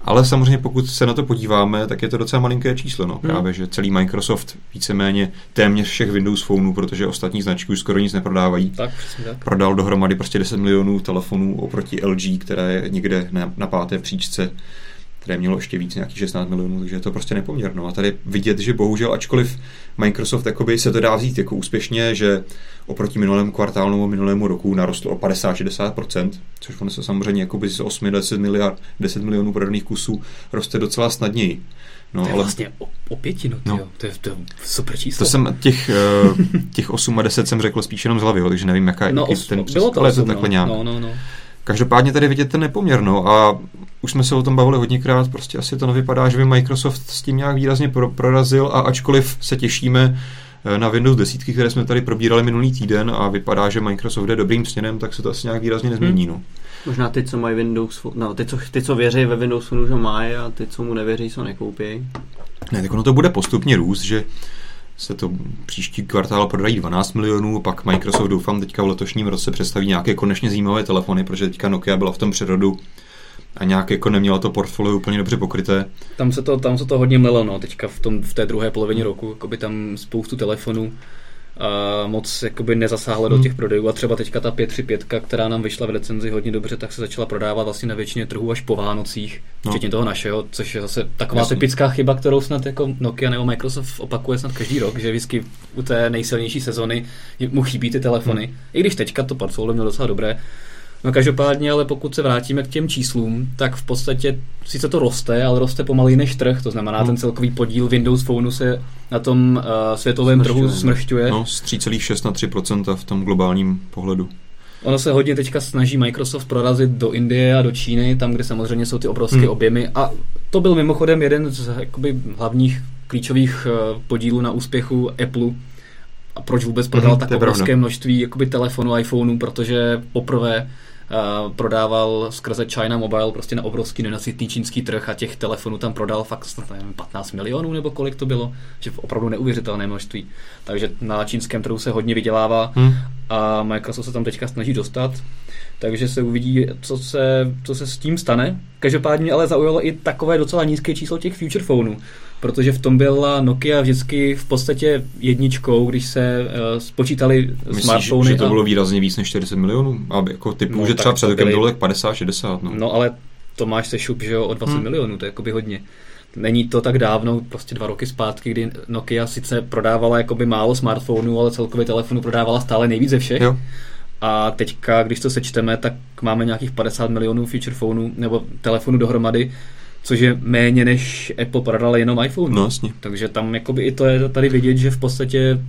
Speaker 2: Ale samozřejmě pokud se na to podíváme, tak je to docela malinké číslo. No. Hmm. Právě, že celý Microsoft víceméně téměř všech Windows Phoneů, protože ostatní značky už skoro nic neprodávají.
Speaker 3: Tak, tak.
Speaker 2: Prodal dohromady prostě 10 milionů telefonů oproti LG, které je někde na, na páté příčce které mělo ještě víc, nějakých 16 milionů, takže je to prostě nepoměrno. A tady vidět, že bohužel, ačkoliv Microsoft jakoby se to dá vzít jako úspěšně, že oproti minulému kvartálu nebo minulému roku narostlo o 50-60%, což ono se samozřejmě jakoby z 8-10 miliard, 10 milionů prodaných kusů roste docela snadněji.
Speaker 3: No, to je ale... vlastně o, o pětinu, no. to, je, to je super číslo.
Speaker 2: To jsem těch, uh, těch 8 a 10 jsem řekl spíš jenom z hlavy, takže nevím, jaká
Speaker 3: no,
Speaker 2: jaký
Speaker 3: ten bylo to ale 8, to takhle no. nějak. No, no, no.
Speaker 2: Každopádně tady vidět ten nepoměrno a už jsme se o tom bavili hodněkrát, prostě asi to nevypadá, že by Microsoft s tím nějak výrazně pro, prorazil a ačkoliv se těšíme eh, na Windows 10, které jsme tady probírali minulý týden a vypadá, že Microsoft jde dobrým směrem, tak se to asi nějak výrazně nezmění. Hmm. No.
Speaker 1: Možná ty, co mají Windows, no, ty, co, ty, co věří ve Windows Phone, už ho mají a ty, co mu nevěří, co nekoupí.
Speaker 2: Ne, tak ono to bude postupně růst, že se to příští kvartál prodají 12 milionů, pak Microsoft doufám teďka v letošním roce představí nějaké konečně zajímavé telefony, protože teďka Nokia byla v tom přerodu a nějak jako neměla to portfolio úplně dobře pokryté.
Speaker 3: Tam se to, tam se to hodně melo, no, teďka v, tom, v té druhé polovině roku, by tam spoustu telefonů a moc jakoby nezasáhla hmm. do těch prodejů a třeba teďka ta 535, která nám vyšla v recenzi hodně dobře, tak se začala prodávat vlastně na většině trhů až po Vánocích, no. včetně toho našeho, což je zase taková Jasně. typická chyba, kterou snad jako Nokia nebo Microsoft opakuje snad každý rok, že vždycky u té nejsilnější sezony mu chybí ty telefony. Hmm. I když teďka to portfolio mělo docela dobré, No každopádně, ale pokud se vrátíme k těm číslům, tak v podstatě sice to roste, ale roste pomaleji než trh, to znamená, hmm. ten celkový podíl Windows Phoneu se na tom uh, světovém smršťuje. trhu smršťuje.
Speaker 2: No, z 3,6 na 3% v tom globálním pohledu.
Speaker 3: Ono se hodně teďka snaží Microsoft prorazit do Indie a do Číny, tam, kde samozřejmě jsou ty obrovské hmm. objemy. A to byl mimochodem jeden z jakoby, hlavních klíčových uh, podílů na úspěchu Apple. A proč vůbec prodal hmm, tak obrovské množství jakoby, telefonů, iPhoneů, protože poprvé uh, prodával skrze China Mobile prostě na obrovský nenasytný čínský trh a těch telefonů tam prodal fakt nevím, 15 milionů nebo kolik to bylo, že opravdu neuvěřitelné množství. Takže na čínském trhu se hodně vydělává hmm. a Microsoft se tam teďka snaží dostat. Takže se uvidí, co se, co se s tím stane. Každopádně ale zaujalo i takové docela nízké číslo těch future phoneů protože v tom byla Nokia vždycky v podstatě jedničkou, když se uh, spočítali Myslíš, smartfony.
Speaker 2: že to bylo výrazně víc než 40 milionů? Aby jako typu, no, že třeba před rokem bylo tak 50-60. No.
Speaker 3: no ale to máš se šup, že jo, o 20 hmm. milionů, to je jakoby hodně. Není to tak dávno, prostě dva roky zpátky, kdy Nokia sice prodávala jakoby málo smartphonů, ale celkově telefonu prodávala stále nejvíce ze všech. Jo. A teďka, když to sečteme, tak máme nějakých 50 milionů feature phoneů nebo telefonů dohromady, což je méně než Apple prodal jenom iPhone.
Speaker 2: No, jasně.
Speaker 3: Takže tam jakoby i to je tady vidět, že v podstatě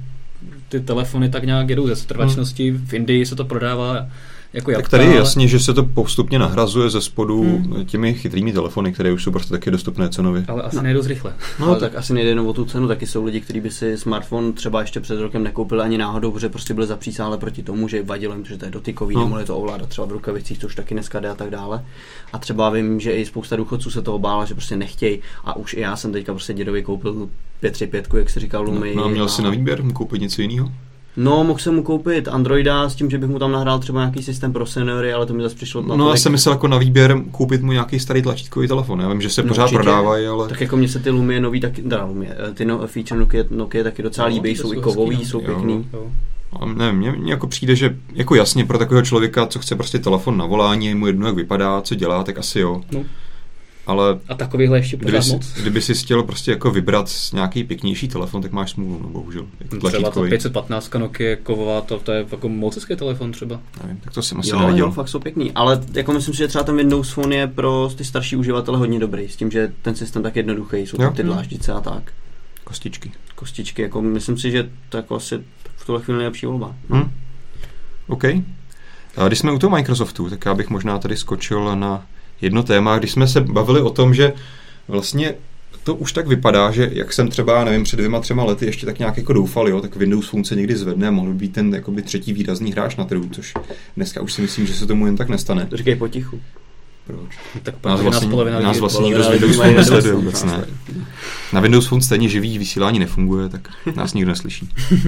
Speaker 3: ty telefony tak nějak jedou ze strvačnosti. Hmm. V Indii se to prodává jako
Speaker 2: tak tady je jasně, že se to postupně nahrazuje ze spodu hmm. těmi chytrými telefony, které už jsou prostě taky dostupné cenově.
Speaker 3: Ale asi no. nejde rychle.
Speaker 1: No, ale tak asi nejde jenom o tu cenu, taky jsou lidi, kteří by si smartphone třeba ještě před rokem nekoupili ani náhodou, protože prostě byli zapřísále proti tomu, že vadilo jim, že to je dotykový, no. nemohli to ovládat třeba v rukavicích, to už taky dneska jde a tak dále. A třeba vím, že i spousta důchodců se to obála, že prostě nechtějí. A už i já jsem teďka prostě dědovi koupil 535, jak se říkal Lumi.
Speaker 2: No, a měl a... si na výběr koupit něco jiného?
Speaker 1: No, mohl jsem mu koupit Androida s tím, že bych mu tam nahrál třeba nějaký systém pro seniory, ale to mi zase přišlo
Speaker 2: na No, já jsem myslel jako na výběr koupit mu nějaký starý tlačítkový telefon. Já vím, že se no, pořád určitě. prodávají, ale...
Speaker 1: Tak jako mně se ty Lumie nový taky, teda Lumie, eh, ty no, feature Nokia, Nokia taky docela no, líbí, jsou i kovový, hezký, jsou pěkný. Jo.
Speaker 2: A nevím, mně, mně jako přijde, že jako jasně pro takového člověka, co chce prostě telefon na volání, mu jedno jak vypadá, co dělá, tak asi jo. No ale
Speaker 3: a takovýhle ještě pořád
Speaker 2: kdyby,
Speaker 3: moc?
Speaker 2: Kdyby si chtěl prostě jako vybrat nějaký pěknější telefon, tak máš smůlu, no bohužel.
Speaker 3: Jako třeba ta 515 Nokia kovová, to, to je jako moc hezký telefon třeba.
Speaker 2: Nevím, tak to si asi
Speaker 1: jo,
Speaker 2: neviděl.
Speaker 1: Jo, fakt jsou pěkný, ale jako myslím si, že třeba ten Windows Phone je pro ty starší uživatele hodně dobrý, s tím, že ten systém tak jednoduchý, jsou tam ty dláždice a tak.
Speaker 2: Kostičky.
Speaker 1: Kostičky, jako myslím si, že to jako asi v tuhle chvíli nejlepší volba.
Speaker 2: Hmm. OK. Když jsme u toho Microsoftu, tak já bych možná tady skočil na jedno téma, když jsme se bavili o tom, že vlastně to už tak vypadá, že jak jsem třeba, nevím, před dvěma, třema lety ještě tak nějak jako doufal, jo, tak Windows se někdy zvedne a mohl být ten jakoby třetí výrazný hráč na trhu, což dneska už si myslím, že se tomu jen tak nestane.
Speaker 1: To říkej potichu.
Speaker 2: Proč?
Speaker 3: Tak
Speaker 2: nás
Speaker 3: vlastně,
Speaker 2: polovina nás vlastně nikdo z Windows Phone nesleduje vůbec ne. Na Windows Phone stejně živý vysílání nefunguje, tak nás nikdo neslyší. uh,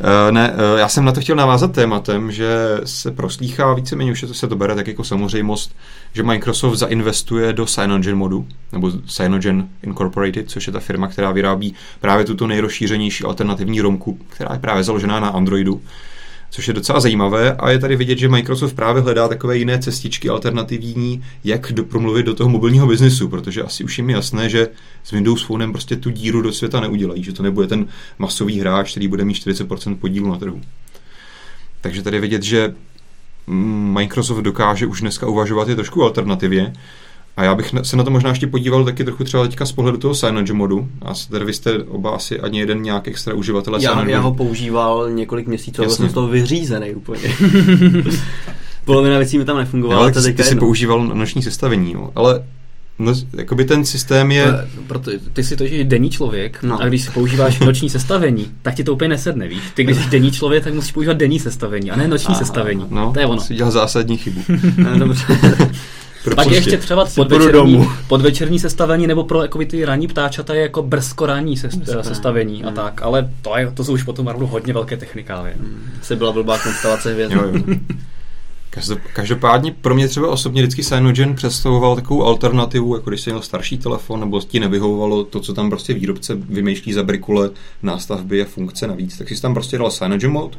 Speaker 2: ne, uh, já jsem na to chtěl navázat tématem, že se proslýchá víceméně, už se to bere tak jako samozřejmost, že Microsoft zainvestuje do Cyanogen modu, nebo Cyanogen Incorporated, což je ta firma, která vyrábí právě tuto nejrozšířenější alternativní romku, která je právě založená na Androidu což je docela zajímavé a je tady vidět, že Microsoft právě hledá takové jiné cestičky alternativní, jak do, promluvit do toho mobilního biznisu, protože asi už jim je jasné, že s Windows Phonem prostě tu díru do světa neudělají, že to nebude ten masový hráč, který bude mít 40% podílu na trhu. Takže tady vidět, že Microsoft dokáže už dneska uvažovat je trošku alternativně a já bych se na to možná ještě podíval taky trochu třeba teďka z pohledu toho Synology modu. A tady vy jste oba asi ani jeden nějak extra uživatele
Speaker 1: já, já ho používal několik měsíců, ale jsem z toho vyřízený úplně. Polovina věcí mi tam nefungovala.
Speaker 2: Ale ty, ty jsi používal noční sestavení, jo. ale No, jakoby ten systém je... Ale,
Speaker 3: proto, ty si to, že denní člověk no. a když si používáš noční sestavení, tak ti to úplně nesedne, víš? Ty, když jsi denní člověk, tak musíš používat denní sestavení a ne noční a, sestavení.
Speaker 2: No,
Speaker 3: to je ono.
Speaker 2: Jsi dělal zásadní chybu.
Speaker 1: no, dobře.
Speaker 3: Pak ještě třeba podvečerní, podvečerní sestavení nebo pro jako ty ranní ptáčata je jako brzkoránní se, sestavení hmm. a tak, ale to, je, to jsou už potom opravdu hodně velké technikály. Hmm.
Speaker 1: Se byla blbá konstelace hvězd.
Speaker 2: Každopádně pro mě třeba osobně vždycky Cyanogen představoval takovou alternativu, jako když jsi měl starší telefon, nebo ti nevyhovovalo to, co tam prostě výrobce vymýšlí za brikule nástavby a funkce navíc, tak si tam prostě dal Cyanogen mode,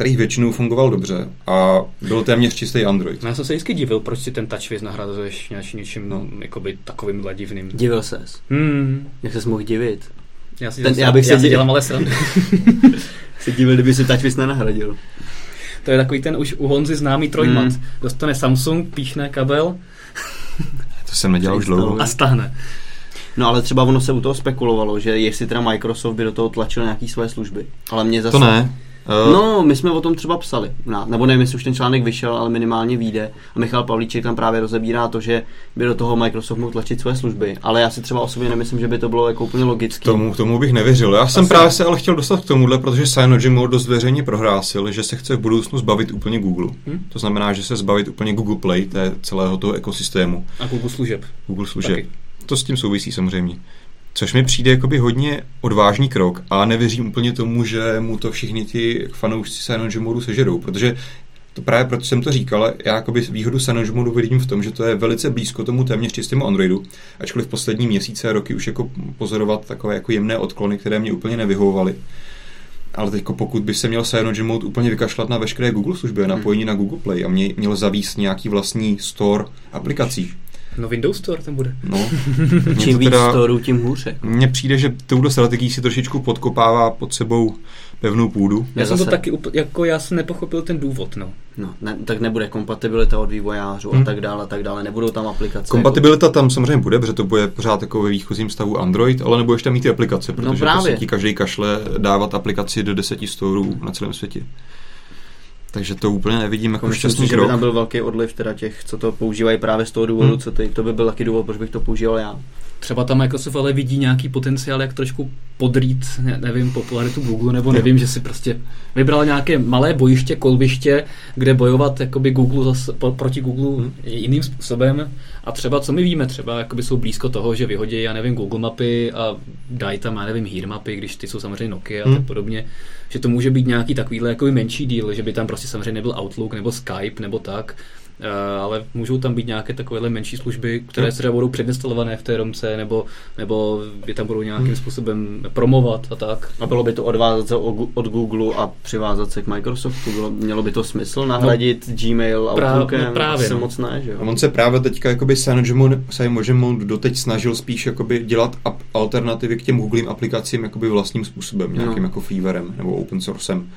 Speaker 2: který většinou fungoval dobře a byl téměř čistý Android.
Speaker 3: No, já jsem se vždycky divil, proč si ten TouchWiz nahrazuješ něčím no. jakoby takovým divným.
Speaker 1: Divil ses.
Speaker 3: Hmm.
Speaker 1: Jak ses mohl divit?
Speaker 3: Já si, ten, já bych já si dělal malé srandy.
Speaker 1: se divil, kdyby si TouchWiz nenahradil.
Speaker 3: To je takový ten už u Honzy známý trojmat. Hmm. Dostane Samsung, píchne kabel.
Speaker 2: to jsem nedělal už dlouho.
Speaker 3: A stahne.
Speaker 1: No ale třeba ono se u toho spekulovalo, že jestli teda Microsoft by do toho tlačil nějaký své služby. Ale mě zase...
Speaker 2: To ne.
Speaker 1: Uh, no, my jsme o tom třeba psali, nebo nevím, jestli už ten článek vyšel, ale minimálně vyjde. A Michal Pavlíček tam právě rozebírá to, že by do toho Microsoft mohl tlačit své služby. Ale já si třeba osobně nemyslím, že by to bylo jako úplně logické.
Speaker 2: Tomu, tomu bych nevěřil. Já jsem Asi. právě se ale chtěl dostat k tomuhle, protože Synology dost veřejně prohlásil, že se chce v budoucnu zbavit úplně Google. Hmm? To znamená, že se zbavit úplně Google Play, té celého toho ekosystému.
Speaker 3: A Google služeb.
Speaker 2: Google služeb. Taky. To s tím souvisí samozřejmě. Což mi přijde jakoby hodně odvážný krok a nevěřím úplně tomu, že mu to všichni ti fanoušci Synology modu sežerou, protože to právě proto jsem to říkal, já jakoby výhodu modu vidím v tom, že to je velice blízko tomu téměř čistému Androidu, ačkoliv v poslední měsíce a roky už jako pozorovat takové jako jemné odklony, které mě úplně nevyhovovaly. Ale teď pokud by se měl Cyanogen Mode úplně vykašlat na veškeré Google služby, hmm. napojení na Google Play a mě, měl zavíst nějaký vlastní store aplikací,
Speaker 3: No Windows Store tam bude.
Speaker 2: No.
Speaker 1: Čím víc teda, storů, tím hůře.
Speaker 2: Mně přijde, že touhle strategií si trošičku podkopává pod sebou pevnou půdu.
Speaker 3: Já, já jsem to taky, jako já jsem nepochopil ten důvod, no.
Speaker 1: No, ne, tak nebude kompatibilita od vývojářů hmm. a tak dále, a tak dále, nebudou tam aplikace.
Speaker 2: Kompatibilita jako... tam samozřejmě bude, protože to bude pořád jako ve výchozím stavu Android, ale nebudeš tam mít ty aplikace, protože no právě. ti každý kašle dávat aplikaci do deseti storů na celém světě. Takže to úplně nevidím jako šťastný
Speaker 1: krok. Že by tam byl velký odliv teda těch, co to používají právě z toho důvodu, hmm. co ty, to by byl taky důvod, proč bych to používal já.
Speaker 3: Třeba tam Microsoft ale vidí nějaký potenciál, jak trošku podrít, ne, nevím, popularitu Google, nebo nevím, že si prostě vybral nějaké malé bojiště, kolbiště, kde bojovat jakoby Google zase, proti Google hmm. jiným způsobem. A třeba, co my víme, třeba jakoby jsou blízko toho, že vyhodí, já nevím, Google mapy a dají tam, já nevím, Hear mapy, když ty jsou samozřejmě Nokia hmm. a tak podobně, že to může být nějaký takovýhle jakoby menší díl, že by tam prostě samozřejmě nebyl Outlook nebo Skype nebo tak, ale můžou tam být nějaké takovéhle menší služby, které se třeba budou předinstalované v té romce, nebo, nebo by tam budou nějakým hmm. způsobem promovat a tak.
Speaker 1: A bylo by to odvázat se od Google a přivázat se k Microsoftu? Bylo, mělo by to smysl nahradit no, Gmail a Outlookem? No právě. Asi no. moc ne, že jo?
Speaker 2: A on se právě teďka jakoby Simon doteď snažil spíš jakoby dělat alternativy k těm Googlím aplikacím jakoby vlastním způsobem, nějakým no. jako freewarem nebo open sourcem.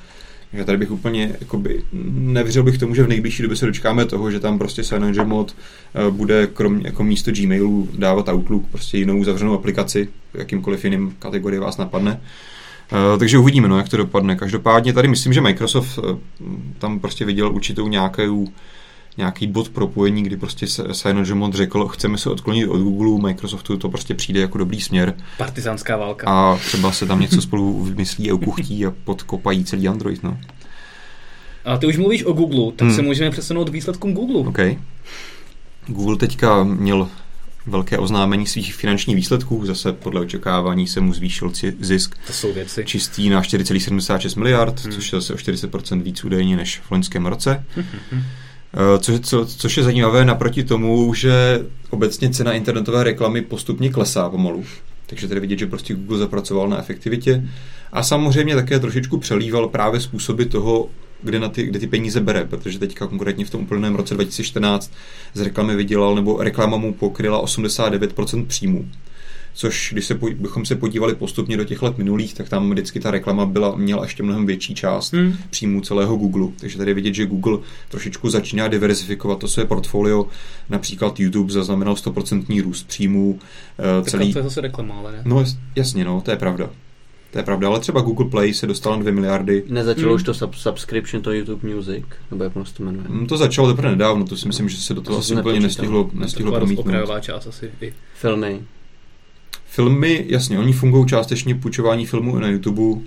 Speaker 2: Já tady bych úplně, jakoby, nevěřil bych tomu, že v nejbližší době se dočkáme toho, že tam prostě Synology mod eh, bude kromě, jako místo Gmailu dávat Outlook, prostě jinou zavřenou aplikaci, jakýmkoliv jiným kategorii vás napadne. Uh, takže uvidíme, no, jak to dopadne. Každopádně tady myslím, že Microsoft uh, tam prostě viděl určitou nějakou nějaký bod propojení, kdy prostě Simon řekl, chceme se odklonit od Google, Microsoftu to prostě přijde jako dobrý směr.
Speaker 3: Partizánská válka.
Speaker 2: A třeba se tam něco spolu vymyslí a ukuchtí a podkopají celý Android, no.
Speaker 3: A ty už mluvíš o Google, tak hmm. se můžeme přesunout k výsledkům Google.
Speaker 2: OK. Google teďka měl velké oznámení svých finančních výsledků. Zase podle očekávání se mu zvýšil zisk.
Speaker 3: To jsou věci.
Speaker 2: Čistý na 4,76 miliard, hmm. což je zase o 40% víc údajně než v loňském roce. Hmm. Co, co, což je zajímavé naproti tomu, že obecně cena internetové reklamy postupně klesá pomalu. Takže tady vidět, že prostě Google zapracoval na efektivitě. A samozřejmě také trošičku přelíval právě způsoby toho, kde, na ty, kde ty peníze bere, protože teďka konkrétně v tom úplném roce 2014 z reklamy vydělal, nebo reklama mu pokryla 89% příjmů. Což, když se, bychom se podívali postupně do těch let minulých, tak tam vždycky ta reklama byla, měla ještě mnohem větší část hmm. příjmů celého Google. Takže tady vidět, že Google trošičku začíná diversifikovat to své portfolio. Například YouTube zaznamenal 100% růst příjmů.
Speaker 3: Tak celý... to je zase reklama, ale ne?
Speaker 2: No jasně, no, to je pravda. To je pravda, ale třeba Google Play se dostal na 2 miliardy.
Speaker 1: Nezačalo hmm. už to sub- subscription, to YouTube Music, nebo jak to jmenuje?
Speaker 2: Hmm, to začalo teprve nedávno, to si myslím, že se do toho asi úplně nestihlo, nestihlo
Speaker 3: promítnout. To část asi. I.
Speaker 1: Filmy.
Speaker 2: Filmy, jasně, oni fungují částečně půjčování filmů na YouTube,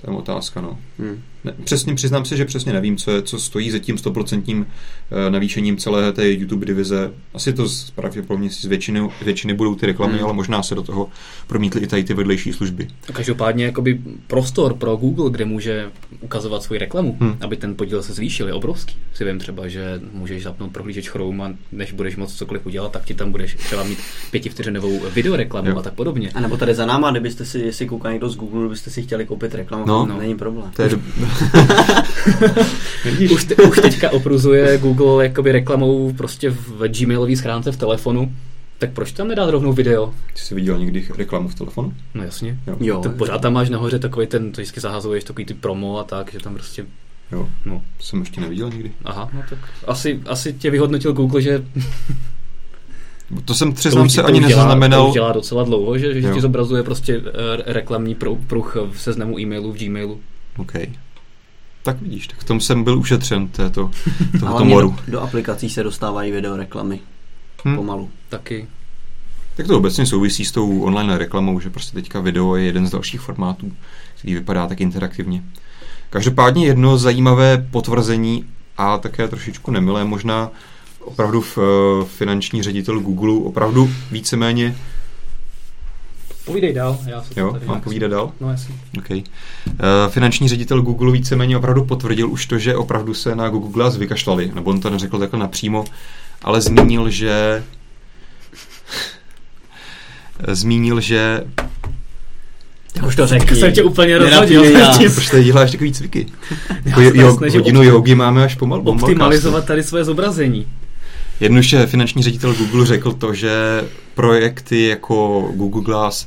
Speaker 2: to je otázka, no. Hmm. Ne, přesně přiznám se, že přesně nevím, co, je, co stojí za tím stoprocentním eh, navýšením celé té YouTube divize. Asi to pravděpodobně si z většiny, většiny budou ty reklamy, hmm. ale možná se do toho promítly i tady ty vedlejší služby.
Speaker 3: A každopádně jakoby prostor pro Google, kde může ukazovat svoji reklamu, hmm. aby ten podíl se zvýšil, je obrovský. Si vím třeba, že můžeš zapnout prohlížeč Chrome a než budeš moc cokoliv udělat, tak ti tam budeš třeba mít pětivteřinovou videoreklamu jo. a tak podobně.
Speaker 1: A nebo tady za náma, kdybyste si, jestli kouká někdo z Google, kdybyste si chtěli koupit reklamu, no, no. není problém. To je
Speaker 3: už, te, už teďka opruzuje Google jakoby reklamou prostě v Gmailové schránce v telefonu. Tak proč tam nedá rovnou video?
Speaker 2: Ty jsi viděl někdy reklamu v telefonu?
Speaker 3: No jasně. Jo. jo to pořád tam máš nahoře takový ten, to vždycky zahazuješ, takový ty promo a tak, že tam prostě
Speaker 2: Jo, no. jsem ještě neviděl nikdy.
Speaker 3: Aha, no tak asi, asi tě vyhodnotil Google, že
Speaker 2: to jsem přiznám se ani nezaznamenal.
Speaker 3: To dělá docela dlouho, že, že ti zobrazuje prostě eh, reklamní pruh v seznamu e-mailu v Gmailu.
Speaker 2: OK. Tak vidíš, tak v tom jsem byl ušetřen této, tohoto moru.
Speaker 1: Do, do aplikací se dostávají videoreklamy. Hmm. Pomalu.
Speaker 3: Taky.
Speaker 2: Tak to obecně souvisí s tou online reklamou, že prostě teďka video je jeden z dalších formátů, který vypadá tak interaktivně. Každopádně jedno zajímavé potvrzení a také trošičku nemilé možná opravdu v, uh, finanční ředitel Google opravdu víceméně
Speaker 3: Povídej dál. Já se
Speaker 2: jo, mám povídat dál?
Speaker 3: No jasně.
Speaker 2: Okay. Uh, finanční ředitel Google víceméně opravdu potvrdil už to, že opravdu se na Google Glass vykašlali. Nebo on to neřekl takhle napřímo, ale zmínil, že zmínil, že
Speaker 3: tak už to řekl. Jsem tě úplně rozhodil.
Speaker 2: Proč tady děláš takový cviky? Jako jo, hodinu jogi máme až pomalu.
Speaker 3: Optimalizovat tady své zobrazení.
Speaker 2: Jednoduše finanční ředitel Google řekl to, že projekty jako Google Glass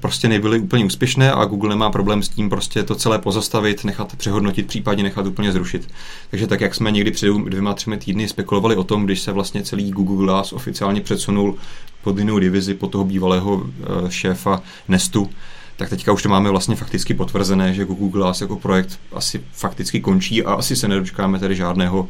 Speaker 2: prostě nebyly úplně úspěšné a Google nemá problém s tím prostě to celé pozastavit, nechat přehodnotit, případně nechat úplně zrušit. Takže tak, jak jsme někdy před dvěma, třemi týdny spekulovali o tom, když se vlastně celý Google Glass oficiálně předsunul pod jinou divizi, pod toho bývalého eh, šéfa Nestu, tak teďka už to máme vlastně fakticky potvrzené, že Google Glass jako projekt asi fakticky končí a asi se nedočkáme tady žádného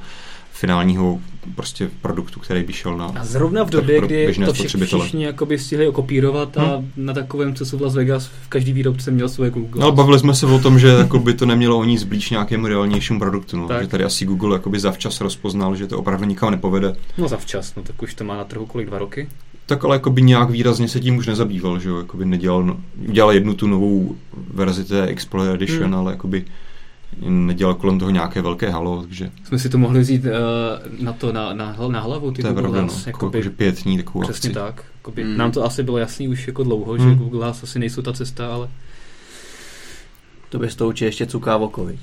Speaker 2: finálního prostě produktu, který by šel na
Speaker 3: A zrovna v době, kdy to všichni, všichni jakoby stihli okopírovat a hmm. na takovém cestu v Las Vegas v každý výrobce měl svoje Google.
Speaker 2: No, bavili jsme se o tom, že jako by to nemělo o nic blíž nějakému reálnějšímu produktu. No. Že tady asi Google jakoby zavčas rozpoznal, že to opravdu nikam nepovede.
Speaker 3: No zavčas, no tak už to má na trhu kolik dva roky?
Speaker 2: Tak ale jakoby nějak výrazně se tím už nezabýval, že jo, jakoby nedělal, no, udělal jednu tu novou verzi té Explorer Edition, hmm. ale jakoby nedělal kolem toho nějaké velké halo, takže...
Speaker 3: Jsme si to mohli vzít uh, na to, na, na, na hlavu, ty
Speaker 2: to
Speaker 3: Google
Speaker 2: pravda, Glass, no, jakoby, jako, že pět dní takovou
Speaker 3: Přesně akci. tak. Jakoby, mm. Nám to asi bylo jasný už jako dlouho, mm. že Google Glass asi nejsou ta cesta, ale...
Speaker 1: To bys to určitě ještě cuká vokovi.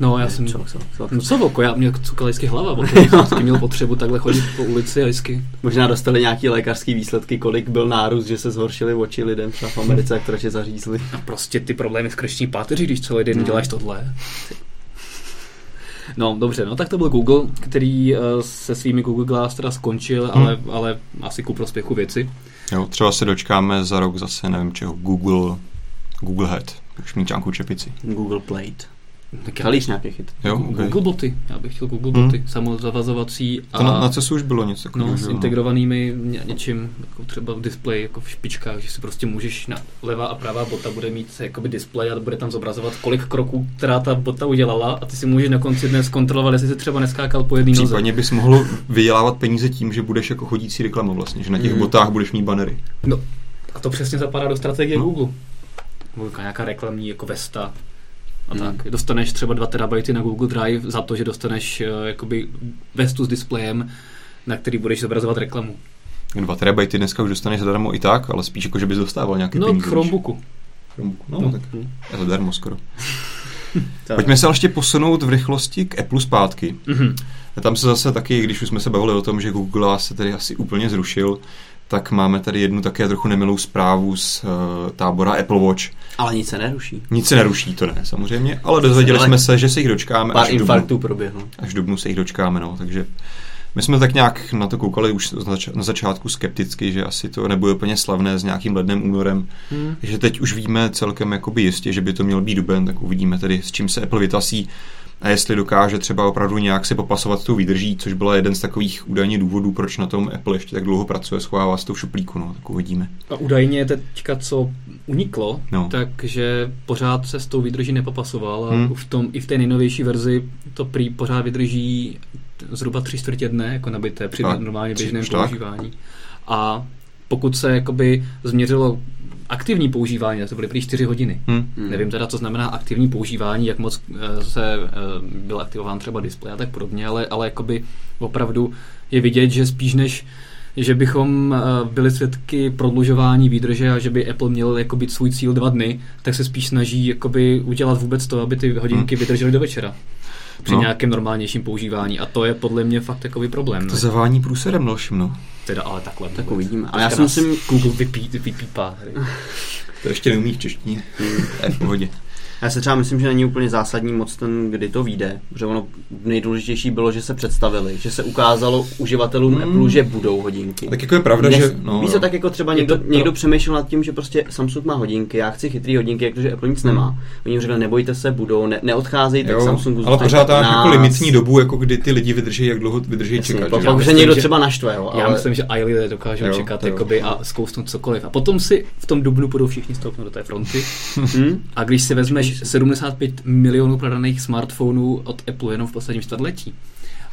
Speaker 3: No, já jsem... Co, co, co, no, co oko, já mě cukal vždycky hlava, protože jsem vždycky měl potřebu takhle chodit po ulici a vždycky.
Speaker 1: Možná dostali nějaký lékařský výsledky, kolik byl nárůst, že se zhoršily oči lidem třeba v Americe, jak to radši zařízli.
Speaker 3: A prostě ty problémy v krční páteři, když celý den no. děláš tohle. No, dobře, no tak to byl Google, který uh, se svými Google Glass teda skončil, hmm. ale, ale asi ku prospěchu věci.
Speaker 2: Jo, třeba se dočkáme za rok zase, nevím čeho, Google, Google Head Už mít nějakou čepici.
Speaker 1: Google Plate. Tak Halíš nějaký chyt.
Speaker 2: Jo,
Speaker 3: Google
Speaker 2: okay.
Speaker 3: boty. Já bych chtěl Google boty. Samozavazovací.
Speaker 2: To na, na CESu už bylo něco takového.
Speaker 3: No, s integrovanými ně, něčím, jako třeba v displeji, jako v špičkách, že si prostě můžeš na levá a pravá bota bude mít jakoby displej a bude tam zobrazovat, kolik kroků, která ta bota udělala a ty si můžeš na konci dne zkontrolovat, jestli si třeba neskákal po jedný noze.
Speaker 2: Případně bys mohl vydělávat peníze tím, že budeš jako chodící reklama vlastně, že na těch
Speaker 1: Mm.
Speaker 2: botách budeš mít banery.
Speaker 3: No, a to přesně zapadá do strategie
Speaker 2: No.
Speaker 3: Google. Nějaká, nějaká reklamní jako Vesta a
Speaker 1: Hmm.
Speaker 3: tak. Dostaneš třeba 2 terabajty na Google Drive za to, že dostaneš uh, jakoby Vestu s displejem, na který budeš zobrazovat reklamu.
Speaker 2: 2 terabajty dneska už dostaneš zadarmo i tak, ale spíš jako, že bys dostával nějaké
Speaker 3: No,
Speaker 2: peníze.
Speaker 3: k Chromebooku.
Speaker 2: Chromebooku. No,
Speaker 3: No.
Speaker 2: tak je to darmo skoro.
Speaker 1: Tak.
Speaker 2: Pojďme se ale ještě posunout v rychlosti k Apple zpátky.
Speaker 3: Mhm.
Speaker 2: A Tam se zase taky, když už jsme se bavili o tom, že Google se tady asi úplně zrušil, tak máme tady jednu také trochu nemilou zprávu z uh, tábora Apple Watch.
Speaker 1: Ale nic se neruší.
Speaker 2: Nic se neruší, to ne, samozřejmě, ale dozvěděli
Speaker 1: Ale-
Speaker 2: jsme se, že se jich dočkáme
Speaker 1: Pár
Speaker 2: až
Speaker 1: infarktů proběhlo.
Speaker 2: Až v dubnu se jich dočkáme, no, takže my jsme tak nějak na to koukali už na zač- na začátku skepticky, že asi to nebude úplně slavné s nějakým lednem, únorem,
Speaker 3: Hmm.
Speaker 2: že teď už víme celkem jakoby jistě, že by to měl být duben, tak uvidíme tedy, s čím se Apple vytasí a jestli dokáže třeba opravdu nějak si popasovat s tou výdrží, což byla jeden z takových údajně důvodů, proč na tom Apple ještě tak dlouho pracuje, schovává se to v šuplíku, no, tak uvidíme.
Speaker 3: A údajně teďka, co uniklo,
Speaker 2: No.
Speaker 3: takže pořád se s tou výdrží nepopasoval a
Speaker 2: Hmm.
Speaker 3: v, tom, i v té nejnovější verzi to prý pořád vydrží zhruba tři čtvrtě dne, jako nabité při
Speaker 2: Tak,
Speaker 3: normálně běžném používání. A pokud se jakoby změřilo aktivní používání, to byly prý 4 hodiny.
Speaker 2: Hm.
Speaker 1: Hmm.
Speaker 3: Nevím teda, co znamená aktivní používání, jak moc eh, se eh, byl aktivován třeba displej a tak podobně, ale, ale jakoby opravdu je vidět, že spíš než že bychom eh, byli svědky prodlužování výdrže a že by Apple měl jako být svůj cíl dva dny, tak se spíš snaží jakoby udělat vůbec to, aby ty hodinky vydržely do večera při
Speaker 2: No.
Speaker 3: nějakém normálnější používání. A to je podle mě fakt takový problém.
Speaker 2: To
Speaker 3: ne?
Speaker 2: zavání průserem dalším, no.
Speaker 3: Teda ale takhle.
Speaker 1: Tak
Speaker 3: vůbec.
Speaker 1: uvidíme. Ale
Speaker 3: Teďka
Speaker 1: já si
Speaker 3: nás
Speaker 1: myslím-
Speaker 3: Google vypí, vypípá.
Speaker 2: To ještě neumí v češtině. To je v pohodě.
Speaker 1: Já se třeba myslím, že není úplně zásadní moc ten, kdy to vyjde, protože ono nejdůležitější bylo, že se představili, že se ukázalo uživatelům
Speaker 2: Hmm.
Speaker 1: Apple, že budou hodinky.
Speaker 2: Tak jako je pravda,
Speaker 1: Dnes,
Speaker 2: že... No,
Speaker 1: víš tak jako třeba někdo,
Speaker 3: to
Speaker 1: někdo přemýšlel nad tím, že prostě Samsung má hodinky, já chci chytrý hodinky, jakože Apple nic nemá. Oni jim řekli, nebojte se, budou, ne, neodcházejte k
Speaker 2: Jo,
Speaker 1: Samsungu.
Speaker 2: ale pořád tam
Speaker 1: u
Speaker 2: jako limitní dobu, jako kdy ty lidi vydrží, jak dlouho vydrží
Speaker 1: Jasně,
Speaker 2: čekat.
Speaker 1: pak
Speaker 2: že?
Speaker 1: Se
Speaker 3: myslím,
Speaker 1: někdo
Speaker 3: že-
Speaker 1: třeba naštve, jo.
Speaker 3: Já myslím, že i lidé dokážou
Speaker 2: Jo,
Speaker 3: čekat jakoby, a zkousnout cokoliv. A potom si v tom dubnu budou všichni stoupnout do té fronty.
Speaker 1: Hm?
Speaker 3: A když si vezmeš 75 milionů prodaných smartphonů od Apple jenom v posledním čtvrtletí,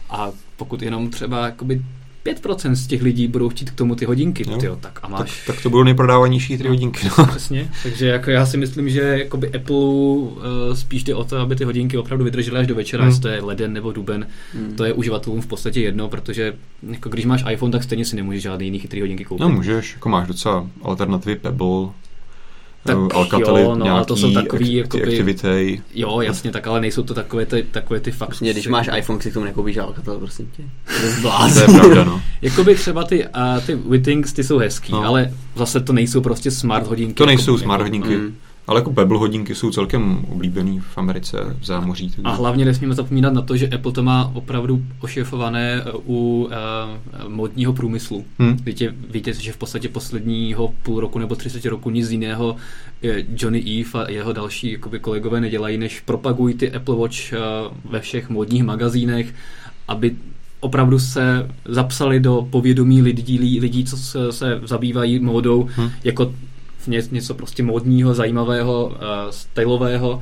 Speaker 3: a pokud jenom třeba jakoby 5% z těch lidí budou chtít k tomu ty hodinky,
Speaker 2: Jo.
Speaker 3: tyjo, tak a
Speaker 2: Tak,
Speaker 3: máš...
Speaker 2: tak to budou nejprodávanější ty hodinky. No.
Speaker 3: Přesně, takže jako já si myslím, že jakoby Apple uh, spíš jde o to, aby ty hodinky opravdu vydržely až do večera,
Speaker 2: Hmm.
Speaker 3: jestli to je leden nebo duben,
Speaker 1: Hm.
Speaker 3: to je uživatelům v podstatě jedno, protože jako když máš iPhone, tak stejně si nemůžeš žádný jiný chytrý hodinky koupit.
Speaker 2: no můžeš, jako máš docela alternativy Pebble,
Speaker 3: Tak
Speaker 2: Alcatel,
Speaker 3: jo, no, ale to jsou takový,
Speaker 2: acti-
Speaker 3: jakoby-
Speaker 2: Activity.
Speaker 3: Jo, jasně, tak ale nejsou to takové ty, takové ty fakt.
Speaker 1: Vlastně, když máš iPhone, si k tomu nekoupíš Alcatel, prosím tě. To je
Speaker 2: pravda, no.
Speaker 3: Jakoby třeba ty, uh, ty Wittings, ty jsou hezký,
Speaker 2: No.
Speaker 3: no. ale zase to nejsou prostě smart hodinky.
Speaker 2: To nejsou
Speaker 3: jako,
Speaker 2: smart
Speaker 3: jako,
Speaker 2: hodinky,
Speaker 1: Mm.
Speaker 2: Ale jako Pebble hodinky jsou celkem oblíbený v Americe, v zámoří. takže-
Speaker 3: A hlavně nesmíme zapomínat na to, že Apple to má opravdu ošefované uh, u uh, modního průmyslu.
Speaker 2: Hm.
Speaker 3: Víte, víte, že v podstatě posledního půl roku nebo 30 roku nic jiného eh, Johnny Eve a jeho další jakoby, kolegové nedělají, než propagují ty Apple Watch eh, ve všech modních magazínech, aby opravdu se zapsali do povědomí lidí, lidí co se, se zabývají módou,
Speaker 2: Hm.
Speaker 3: jako něco prostě módního, zajímavého, uh, stylového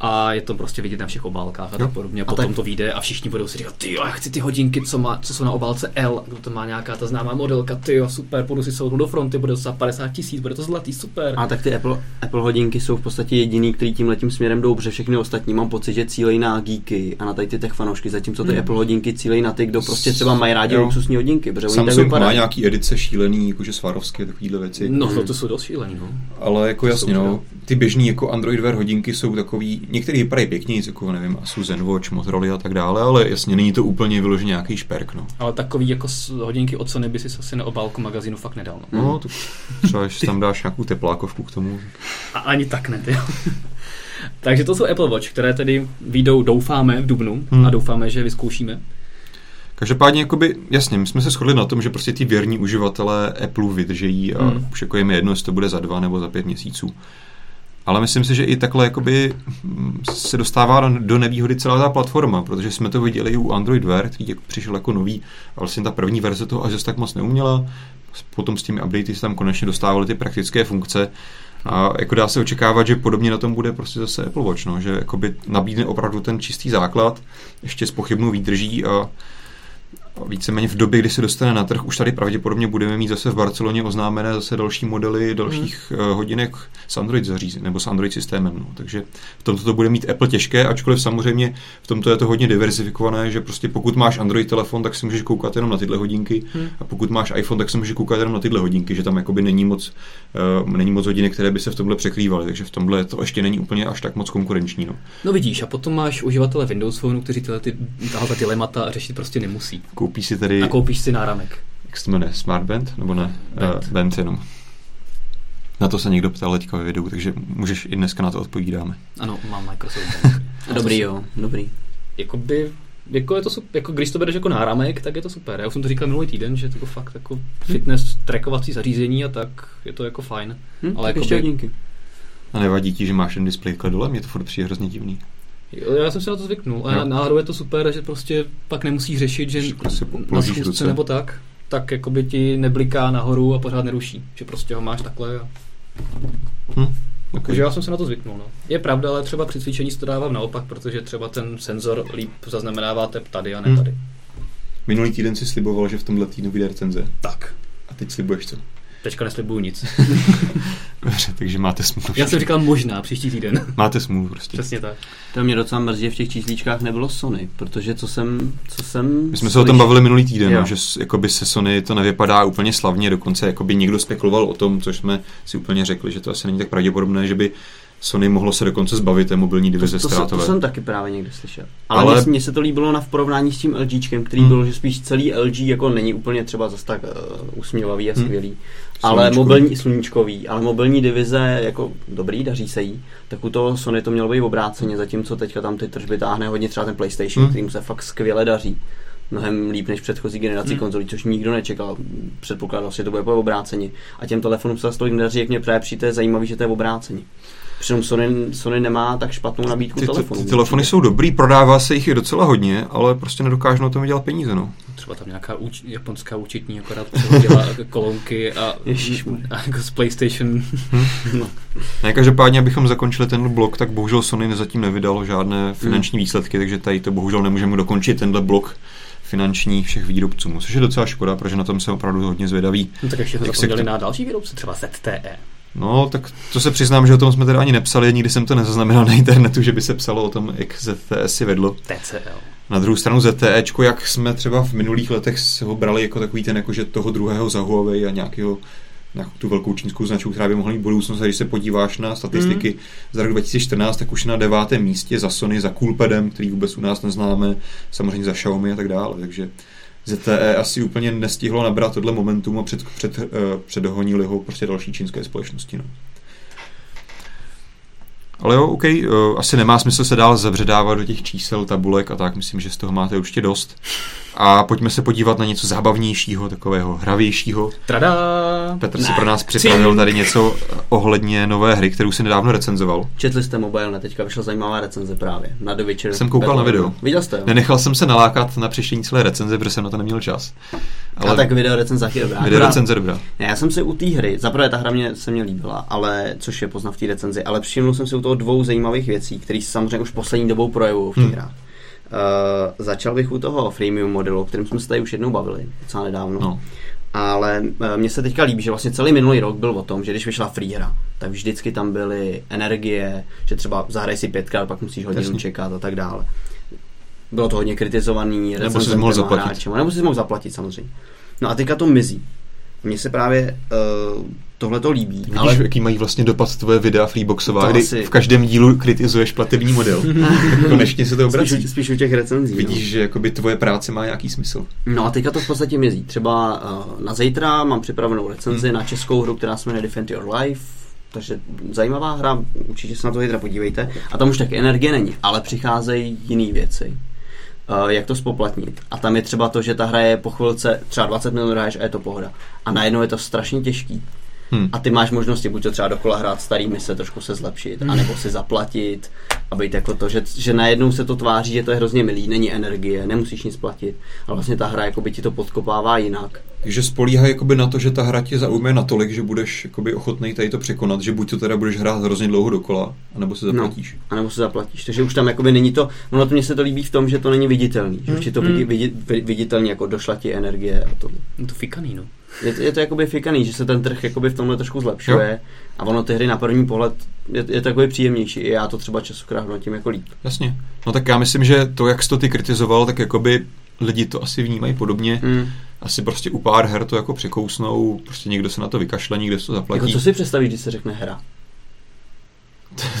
Speaker 3: a je to prostě vidět na všech obálkách a tak podobně. A potom
Speaker 1: tak-
Speaker 3: to vyjde a všichni budou si říkat, ty jo, já chci ty hodinky, co, má, co jsou na obálce L, kdo to má nějaká ta známá modelka, ty jo, super, půjdu si soudnout do fronty, bude to za 50 tisíc, bude to zlatý, super.
Speaker 1: A tak ty Apple, Apple hodinky jsou v podstatě jediný, který tím letím směrem jdou, protože všechny ostatní mám pocit, že cílejí na geeky a na tady ty tech fanoušky, zatímco ty
Speaker 3: Hmm.
Speaker 1: Apple hodinky cílejí na ty, kdo prostě třeba mají rádi
Speaker 2: Jo.
Speaker 1: luxusní hodinky, protože
Speaker 2: Samsung má nějaký edice šílený, jakože Swarovski, takovýhle věci.
Speaker 3: No, to, to jsou dost šílený, no.
Speaker 2: Ale jako
Speaker 3: To
Speaker 2: jasně, no, ty běžný jako Android Wear hodinky jsou takový, některý vypadají pěkně, jako nevím, Asus ZenWatch, Motorola a tak dále, ale jasně, není to úplně vyloženě nějaký šperk, no.
Speaker 3: Ale takový jako hodinky od Sony by si asi na obálku magazínu fakt nedal, no.
Speaker 2: No, to třeba, když tam dáš nějakou teplákovku k tomu.
Speaker 3: A ani tak ne, ty. Takže to jsou Apple Watch, které tedy výjdou, doufáme, v Dubnu
Speaker 2: Hmm.
Speaker 3: a doufáme, že vyzkoušíme.
Speaker 2: Každopádně, jakoby, jasně, my jsme se shodli na tom, že prostě ty věrní uživatelé Apple vydržejí a
Speaker 3: Hmm.
Speaker 2: už jako je mi jedno, jestli to bude za dva nebo za pět měsíců. Ale myslím si, že i takhle jakoby mm, se dostává do nevýhody celá ta platforma, protože jsme to viděli i u Android Wear, který jako přišel jako nový a vlastně ta první verze toho až tak moc neuměla. Potom s těmi updaty se tam konečně dostávaly ty praktické funkce. A jako dá se očekávat, že podobně na tom bude prostě zase Apple Watch, no, že nabídne opravdu ten čistý základ, ještě s pochybnou výdrží a víceméně v době, kdy se dostane na trh, už tady pravděpodobně budeme mít zase v Barceloně oznámené zase další modely dalších hmm. hodinek s Android zařízením nebo s Android systémem. No. Takže v tomto to bude mít Apple těžké, ačkoliv samozřejmě v tomto je to hodně diversifikované, že prostě pokud máš Android telefon, tak si můžeš koukat jenom na tyhle hodinky hmm. a pokud máš iPhone, tak si můžeš koukat jenom na tyhle hodinky, že tam jakoby není moc, uh, není moc hodinek, které by se v tomhle překrývaly, takže v tomhle to ještě není úplně až tak moc konkurenční. No,
Speaker 3: no vidíš, a potom máš uživatele Windows Phone, kteří tyhle ty, tahle dilemata řešit prostě nemusí.
Speaker 2: Koupíš si tady...
Speaker 3: A koupíš si náramek.
Speaker 2: Jak se to jmenuje? Smartband? Nebo ne? Band. Uh, Band jenom. Na to se někdo ptal teďka ve videu, takže můžeš i dneska na to odpovídáme.
Speaker 3: Ano, mám Microsoft.
Speaker 1: dobrý jo, dobrý.
Speaker 3: Jakoby, jako, je to, jako když to bereš jako náramek, tak je to super. Já už jsem to říkal minulý týden, že je to fakt jako fitness trackovací zařízení a tak je to jako fajn.
Speaker 1: Hm, ale jako ještě hodinky.
Speaker 2: A nevadí ti, že máš ten displej dole? Mě to furt přijde hrozně divný.
Speaker 3: Já jsem se na to zvyknul. A náhodou je to super, že prostě pak nemusíš řešit, že na schůzce nebo tak, tak jako by ti nebliká nahoru a pořád neruší. Že prostě ho máš takhle a... Hm. Okay. Takže já jsem se na to zvyknul. No. Je pravda, ale třeba při cvičení si to dávám naopak, protože třeba ten senzor líp zaznamenává tep tady a ne hm. tady.
Speaker 2: Minulý týden si sliboval, že v tomhle týdnu vyjde recenze.
Speaker 3: Tak.
Speaker 2: A teď slibuješ co?
Speaker 3: Teďka neslibuju nic.
Speaker 2: Dobře, takže máte smůlu.
Speaker 3: Já jsem říkal možná příští týden.
Speaker 2: Máte smůlu prostě.
Speaker 3: Přesně tak.
Speaker 1: To mě docela mrzí, v těch číslíčkách nebylo Sony, protože co jsem... Co jsem
Speaker 2: My jsme se o tom bavili minulý týden, no, že jakoby se Sony to nevypadá úplně slavně, dokonce jakoby někdo spekuloval o tom, což jsme si úplně řekli, že to asi není tak pravděpodobné, že by Sony mohlo se dokonce zbavit té mobilní divize
Speaker 1: to, to,
Speaker 2: ztrátové.
Speaker 1: To, to jsem taky právě někde slyšel. Ale, Ale... mně se to líbilo na v porovnání s tím LGčkem, který hmm. byl, že spíš celý LG jako není úplně třeba zase tak uh, usměvavý a hmm. skvělý. Hmm. Ale mobilní, sluníčkový, ale mobilní divize jako dobrý, daří se jí. Tak u toho Sony to mělo být obráceně, zatímco teďka tam ty tržby táhne hodně třeba ten PlayStation, hmm. kterým se fakt skvěle daří mnohem líp než předchozí generaci hmm. konzolí, což nikdo nečekal. Předpokládal, že to bude po obrácení. A těm telefonům se tolik nedaří, jak mě právě přijde zajímavý, že to je obrácení. Přitom Sony, Sony nemá tak špatnou nabídku ty, telefonů.
Speaker 2: Ty, ty telefony jsou dobrý, prodává se jich i docela hodně, ale prostě nedokážou na tom vydělat peníze. No.
Speaker 3: Třeba tam nějaká úč, japonská účetní akorát dělá kolonky a, a jako z PlayStation.
Speaker 2: Hmm. no. Ne, každopádně, abychom zakončili ten blok, tak bohužel Sony zatím nevydalo žádné finanční hmm. výsledky, takže tady to bohužel nemůžeme dokončit tenhle blok finanční všech výrobců, což je docela škoda, protože na tom se opravdu hodně zvědaví.
Speaker 3: No tak ještě to zapomněli na další výrobce, třeba ZTE.
Speaker 2: No, tak to se přiznám, že o tom jsme teda ani nepsali, nikdy jsem to nezaznamenal na internetu, že by se psalo o tom, jak ZTE si vedlo.
Speaker 3: TCL.
Speaker 2: Na druhou stranu ZTE, jak jsme třeba v minulých letech se ho brali jako takový ten, jakože toho druhého za Huawei a nějakého na tu velkou čínskou značku, která by mohla mít budoucnost. A když se podíváš na statistiky mm. za rok 2014, tak už na devátém místě za Sony, za Coolpadem, který vůbec u nás neznáme, samozřejmě za Xiaomi a tak dále. Takže ZTE asi úplně nestihlo nabrat tohle momentum a před, před, uh, předhonili ho prostě další čínské společnosti. No. Ale jo, OK, uh, asi nemá smysl se dál zabředávat do těch čísel, tabulek a tak, myslím, že z toho máte určitě dost. A pojďme se podívat na něco zábavnějšího, takového hravějšího.
Speaker 3: Trada!
Speaker 2: Petr si pro nás připravil tady něco ohledně nové hry, kterou si nedávno recenzoval.
Speaker 1: Četli jste mobile, ne? Teďka vyšla zajímavá recenze právě. Na The Witcher.
Speaker 2: Jsem koukal na video.
Speaker 1: Viděl jste? Jo?
Speaker 2: Nenechal jsem se nalákat na přečtení celé recenze, protože jsem na to neměl čas.
Speaker 1: Ale a tak video recenze je dobrá.
Speaker 2: Video recenze dobrá.
Speaker 1: Ne, já jsem si u té hry, zaprvé ta hra mě se mě líbila, ale což je poznat v té recenzi, ale všiml jsem si u toho dvou zajímavých věcí, které se samozřejmě už poslední dobou projevují v těch hmm. hrách. Uh, začal bych u toho freemium modelu, o kterém jsme se tady už jednou bavili, docela nedávno. No. Ale uh, mně se teďka líbí, že vlastně celý minulý rok byl o tom, že když vyšla free hra, tak vždycky tam byly energie, že třeba zahraj si pětkrát, pak musíš hodinu Jasně. čekat a tak dále. Bylo to hodně kritizovaný,
Speaker 2: nebo si mohl zaplatit. Hráčem,
Speaker 1: nebo si mohl zaplatit samozřejmě. No a teďka to mizí. Mně se právě uh, tohle to líbí.
Speaker 2: Vidíš, ale... jaký mají vlastně dopad tvoje videa Freeboxová, kdy asi... v každém dílu kritizuješ platební model. Konečně se to obrací.
Speaker 1: Spíš, spíš u těch recenzí.
Speaker 2: Vidíš, no. že jakoby tvoje práce má nějaký smysl.
Speaker 1: No a teďka to v podstatě mizí. Třeba uh, na zítra mám připravenou recenzi hmm. na českou hru, která se jmenuje Defend Your Life. Takže zajímavá hra, určitě se na to zítra podívejte. A tam už taky energie není, ale přicházejí jiné věci uh, jak to spoplatnit. A tam je třeba to, že ta hra je po chvilce třeba 20 minut hraješ a je to pohoda. A najednou je to strašně těžký. Hmm. A ty máš možnosti buď to třeba dokola hrát starý mise, trošku se zlepšit, hmm. anebo si zaplatit a být jako to, že, že najednou se to tváří, že to je hrozně milý, není energie, nemusíš nic platit, ale vlastně ta hra jakoby ti to podkopává jinak.
Speaker 2: Takže spolíhá jakoby na to, že ta hra tě zaujme natolik, že budeš jakoby ochotný tady to překonat, že buď to teda budeš hrát hrozně dlouho dokola, anebo se zaplatíš.
Speaker 1: No, anebo se zaplatíš. Takže už tam jakoby není to, ono to mně se to líbí v tom, že to není viditelný, hmm. že už je to hmm. vidit, viditelně jako došla ti energie a to.
Speaker 3: Je to fikaný, no.
Speaker 1: Je to, je to jakoby fikaný, že se ten trh jakoby v tomhle trošku zlepšuje jo. a ono ty hry na první pohled je, je takový příjemnější. I já to třeba časokrát hodnotím jako líp.
Speaker 2: Jasně. No tak já myslím, že to, jak jsi to ty kritizoval, tak jakoby lidi to asi vnímají podobně. Hmm. Asi prostě u pár her to jako překousnou, prostě někdo se na to vykašle, někdo se to zaplatí. Jako
Speaker 1: co si představíš, když se řekne hra?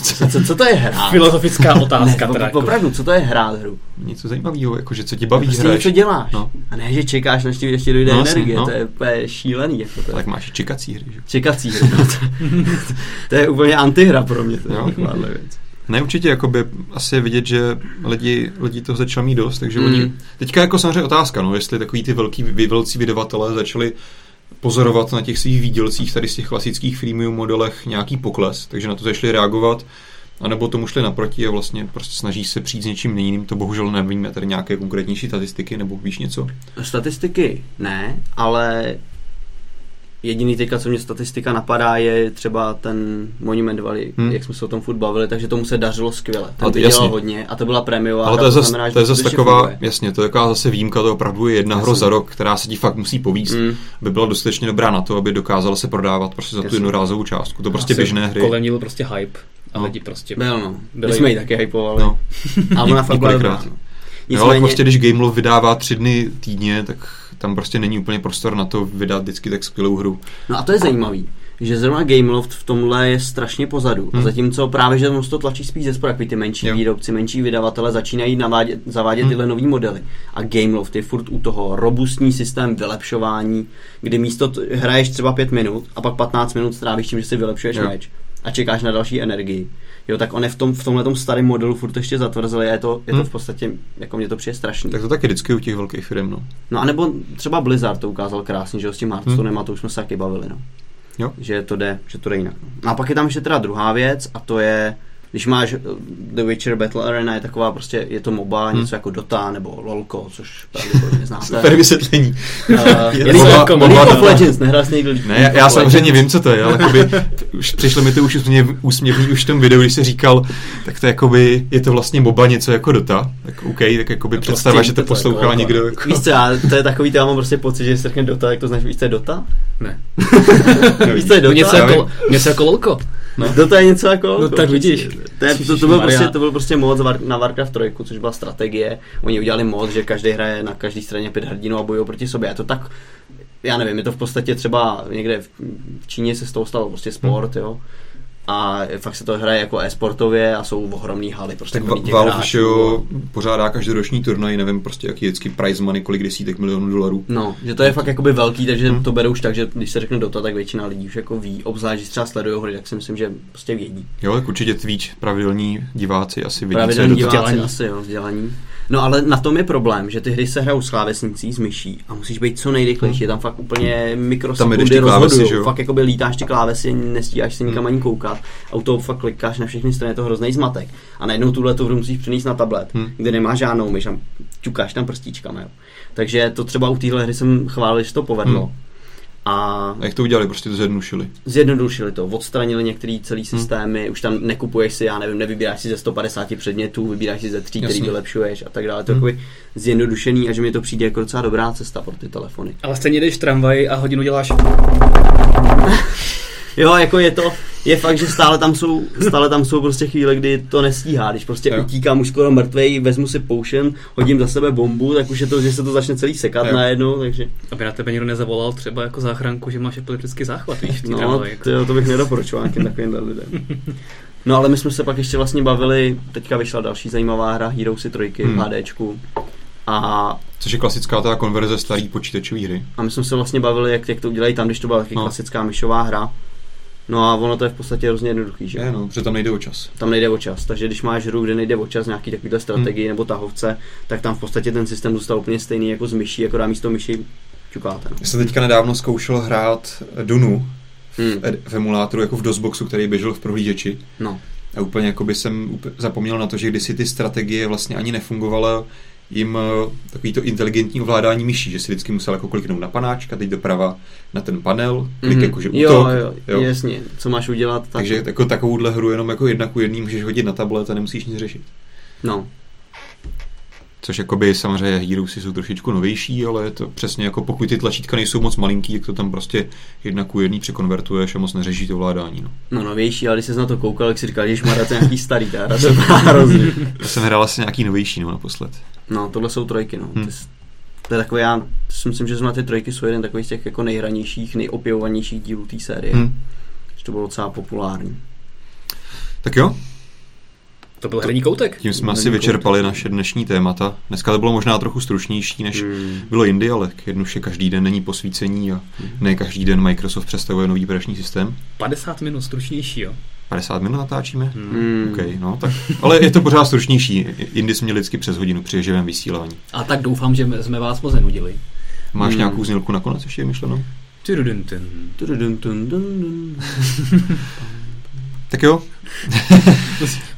Speaker 1: Co, co, co to je hra?
Speaker 3: Filozofická otázka. ne, teda
Speaker 1: jako. opravdu, co to je hrát hru?
Speaker 2: Něco zajímavého, jakože co ti baví
Speaker 1: prostě
Speaker 2: hraješ.
Speaker 1: něco děláš. No. A ne, že čekáš, než ti ještě dojde no, energie, no. to je úplně šílený. Jako to
Speaker 2: tak máš čekací hry, že?
Speaker 1: Čekací hry, no, to, to, je úplně antihra pro mě, to je věc.
Speaker 2: Ne, určitě, jakoby, asi je vidět, že lidi, lidi toho začali mít dost, takže mm. oni, teďka jako samozřejmě otázka, no, jestli takový ty velký, velcí vydavatelé začali pozorovat na těch svých výdělcích tady z těch klasických freemium modelech nějaký pokles, takže na to začali reagovat, anebo tomu šli naproti a vlastně prostě snaží se přijít s něčím jiným, to bohužel nevíme, tady nějaké konkrétnější statistiky, nebo víš něco?
Speaker 1: Statistiky ne, ale Jediný teďka, co mě statistika napadá, je třeba ten Monument Valley, hmm. jak jsme se o tom furt bavili, takže tomu se dařilo skvěle. Ten vydělal hodně a to byla prémiová
Speaker 2: Ale to je, zas, znamená, to je zase taková, funguje. jasně, to je taková zase výjimka, to opravdu je jedna hra za rok, která se ti fakt musí povíst, hmm. aby byla dostatečně dobrá na to, aby dokázala se prodávat prostě za jasně. tu jednorázovou částku. To prostě Asi běžné hry.
Speaker 3: Kolem byl prostě hype. A no. lidi prostě...
Speaker 1: Byl, no. Byli... My jsme ji taky hypovali. No. a ona fakt byla dobrá. No.
Speaker 2: Nicméně... No, ale prostě když Gamelove vydává tři dny týdně, tak tam prostě není úplně prostor na to vydat vždycky tak skvělou hru.
Speaker 1: No a to je zajímavý že zrovna Gameloft v tomhle je strašně pozadu. Hmm. A zatímco právě, že to tlačí spíš ze sporu, ty menší jo. výrobci, menší vydavatele začínají navádět, zavádět hmm. tyhle nové modely. A Gameloft je furt u toho robustní systém vylepšování, kdy místo t- hraješ třeba 5 minut a pak 15 minut strávíš tím, že si vylepšuješ jo. meč a čekáš na další energii jo, tak on je v, tom, v tomhle starém modelu furt ještě zatvrzel, je to, je to hmm. v podstatě, jako mě to přijde strašný.
Speaker 2: Tak to taky vždycky u těch velkých firm, no.
Speaker 1: No a nebo třeba Blizzard to ukázal krásně, že jo, s tím Hearthstonem hmm. a to už jsme se taky bavili, no. Jo. Že to jde, že to jde jinak. No a pak je tam ještě teda druhá věc a to je když máš eh, The Witcher Battle Arena, je taková prostě, je to MOBA, hmm. něco jako Dota nebo LOLko, což pravděpodobně znáte.
Speaker 2: Super vysvětlení. Uh,
Speaker 1: je League of, League of Legends, nehrál jsi někdo
Speaker 2: Ne, já, já samozřejmě vím, co to je, ale jakoby, už přišlo mi to už úsměv, úsměvný už v tom videu, když se říkal, tak to jakoby, je to vlastně MOBA něco jako Dota, tak OK, tak jakoby no představa, prostě že to, to poslouchal jako, někdo. Jako...
Speaker 1: Víš co, já, to je takový, já mám prostě pocit, že se řekne Dota, jak to znáš, víš co je Dota?
Speaker 3: Ne.
Speaker 1: víš co je Dota?
Speaker 3: Něco jako, něco jako LOLko.
Speaker 1: No. To je něco jako...
Speaker 3: No tak vidíš.
Speaker 1: To, je, to, to, byl prostě, to byl prostě mod na Warcraft 3, což byla strategie. Oni udělali mod, že každý hraje na každé straně pět hrdinů a bojují proti sobě. Je to tak, já nevím, je to v podstatě třeba někde v Číně se z toho stalo prostě sport, hmm. jo a fakt se to hraje jako e-sportově a jsou ohromný haly. Prostě
Speaker 2: tak Valve jo, pořádá každoroční turnaj, nevím prostě jaký vždycky prize money, kolik desítek milionů dolarů.
Speaker 1: No, že to je fakt jakoby velký, takže hmm. to berou už tak, že když se řekne Dota, tak většina lidí už jako ví, obzvlášť, že třeba sledují hry, tak si myslím, že prostě vědí.
Speaker 2: Jo, tak určitě Twitch, pravidelní diváci asi vidí,
Speaker 1: pravidelní diváci vzdělaní. asi, jo, vzdělaní. No ale na tom je problém, že ty hry se hrajou s klávesnicí, s myší a musíš být co nejrychlejší, je tam fakt úplně mikrosekundy rozhodují, fakt jakoby lítáš ty klávesy, nestíháš se nikam hmm. ani koukat a u toho fakt klikáš na všechny strany, je to hrozný zmatek. A najednou tuhle tu hru musíš přenést na tablet, hmm. kde nemáš žádnou myš a ťukáš tam prstíčkami. Jo. Takže to třeba u téhle hry jsem chválil, že to povedlo. Hmm
Speaker 2: a, a jak to udělali? Prostě to zjednodušili?
Speaker 1: Zjednodušili to, odstranili některé celý hmm. systémy, hmm. už tam nekupuješ si, já nevím, nevybíráš si ze 150 předmětů, vybíráš si ze tří, který vylepšuješ a tak dále. To hmm. je zjednodušený a že mi to přijde jako docela dobrá cesta pro ty telefony.
Speaker 3: Ale stejně jdeš tramvaj a hodinu děláš
Speaker 1: jo, jako je to, je fakt, že stále tam jsou, stále tam jsou prostě chvíle, kdy to nestíhá, když prostě jo. utíkám už skoro mrtvej, vezmu si poušen, hodím za sebe bombu, tak už je to, že se to začne celý sekat jo. najednou, takže...
Speaker 3: Aby na tebe někdo nezavolal třeba jako záchranku, že máš epileptický záchvat, víš,
Speaker 1: No, tramvaj, jako. to, to bych nedoporučoval nějakým takovým lidem. No ale my jsme se pak ještě vlastně bavili, teďka vyšla další zajímavá hra Heroesy 3 hmm. HDčku. A
Speaker 2: Což je klasická ta konverze starý počítačové hry.
Speaker 1: A my jsme se vlastně bavili, jak, jak to udělají tam, když to byla taky no. klasická myšová hra. No a ono to je v podstatě hrozně jednoduchý, že?
Speaker 2: Je, no, protože tam nejde o čas.
Speaker 1: Tam nejde o čas, takže když máš hru, kde nejde o čas, nějaký takovýhle strategii hmm. nebo tahovce, tak tam v podstatě ten systém zůstal úplně stejný jako z myší, jako dá místo myši čukáte. No.
Speaker 2: Já jsem teďka nedávno zkoušel hrát Dunu hmm. v emulátoru, jako v DOSBoxu, který běžel v prohlížeči.
Speaker 1: No.
Speaker 2: A úplně jako by jsem zapomněl na to, že kdysi ty strategie vlastně ani nefungovala jim eh, takový to inteligentní ovládání myší, že si vždycky musel jako kliknout na panáčka, teď doprava na ten panel, klik mm-hmm. jakože útok.
Speaker 1: Jo, jo, jo, jasně, co máš udělat. Tak...
Speaker 2: Takže jako takovouhle hru jenom jako jedna ku jedný můžeš hodit na tablet a nemusíš nic řešit.
Speaker 1: No.
Speaker 2: Což jakoby samozřejmě Heroesy jsou trošičku novější, ale je to přesně jako pokud ty tlačítka nejsou moc malinký, jak to tam prostě jedna ku jedný překonvertuješ a moc neřeší to ovládání. No.
Speaker 1: no novější, ale když jsi na to koukal, jak si říkal, že má to nějaký starý, ta hra se hrozně.
Speaker 2: Já jsem hrál asi nějaký novější no, naposled.
Speaker 1: No, tohle jsou trojky, no. Hmm. To je takové, já si myslím, že zrovna ty trojky jsou jeden takových z těch jako nejhranějších, nejopěvovanějších dílů té série. Hmm. Že to bylo docela populární.
Speaker 2: Tak jo,
Speaker 3: to byl herní koutek.
Speaker 2: Tím jsme asi vyčerpali koutek. naše dnešní témata. Dneska to bylo možná trochu stručnější, než hmm. bylo jindy, ale jednoduše každý den není posvícení a hmm. ne každý den Microsoft představuje nový operační systém.
Speaker 3: 50 minut stručnější, jo?
Speaker 2: 50 minut natáčíme? Hmm. OK, no tak. Ale je to pořád stručnější. Jindy jsme měli vždycky přes hodinu při živém vysílání.
Speaker 3: A tak doufám, že jsme vás moc nenudili.
Speaker 2: Máš hmm. nějakou znělku nakonec ještě myšlenou? tak jo,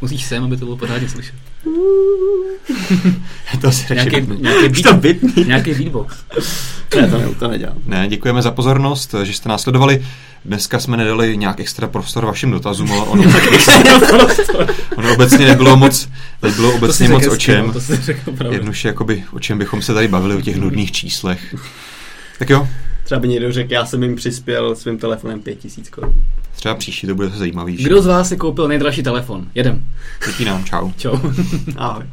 Speaker 3: Musíš sem, aby to bylo pořádně slyšet.
Speaker 2: to si
Speaker 3: nějaký, nějaký, beat, nějaký beatbox.
Speaker 1: ne, to, ne, to nedělám.
Speaker 2: Ne, děkujeme za pozornost, že jste nás sledovali. Dneska jsme nedali nějak extra prostor vašim dotazům, ale ono, ono obecně nebylo moc, nebylo obecně moc o čem. Jednoduše, jakoby, o čem bychom se tady bavili, o těch nudných číslech. Tak jo.
Speaker 1: Třeba by někdo řekl, já jsem jim přispěl svým telefonem 5000 korun.
Speaker 2: Třeba příští to bude zajímavější.
Speaker 3: Kdo z vás si koupil nejdražší telefon? Jedem.
Speaker 2: Díky nám, čau.
Speaker 3: Čau.
Speaker 1: Ahoj.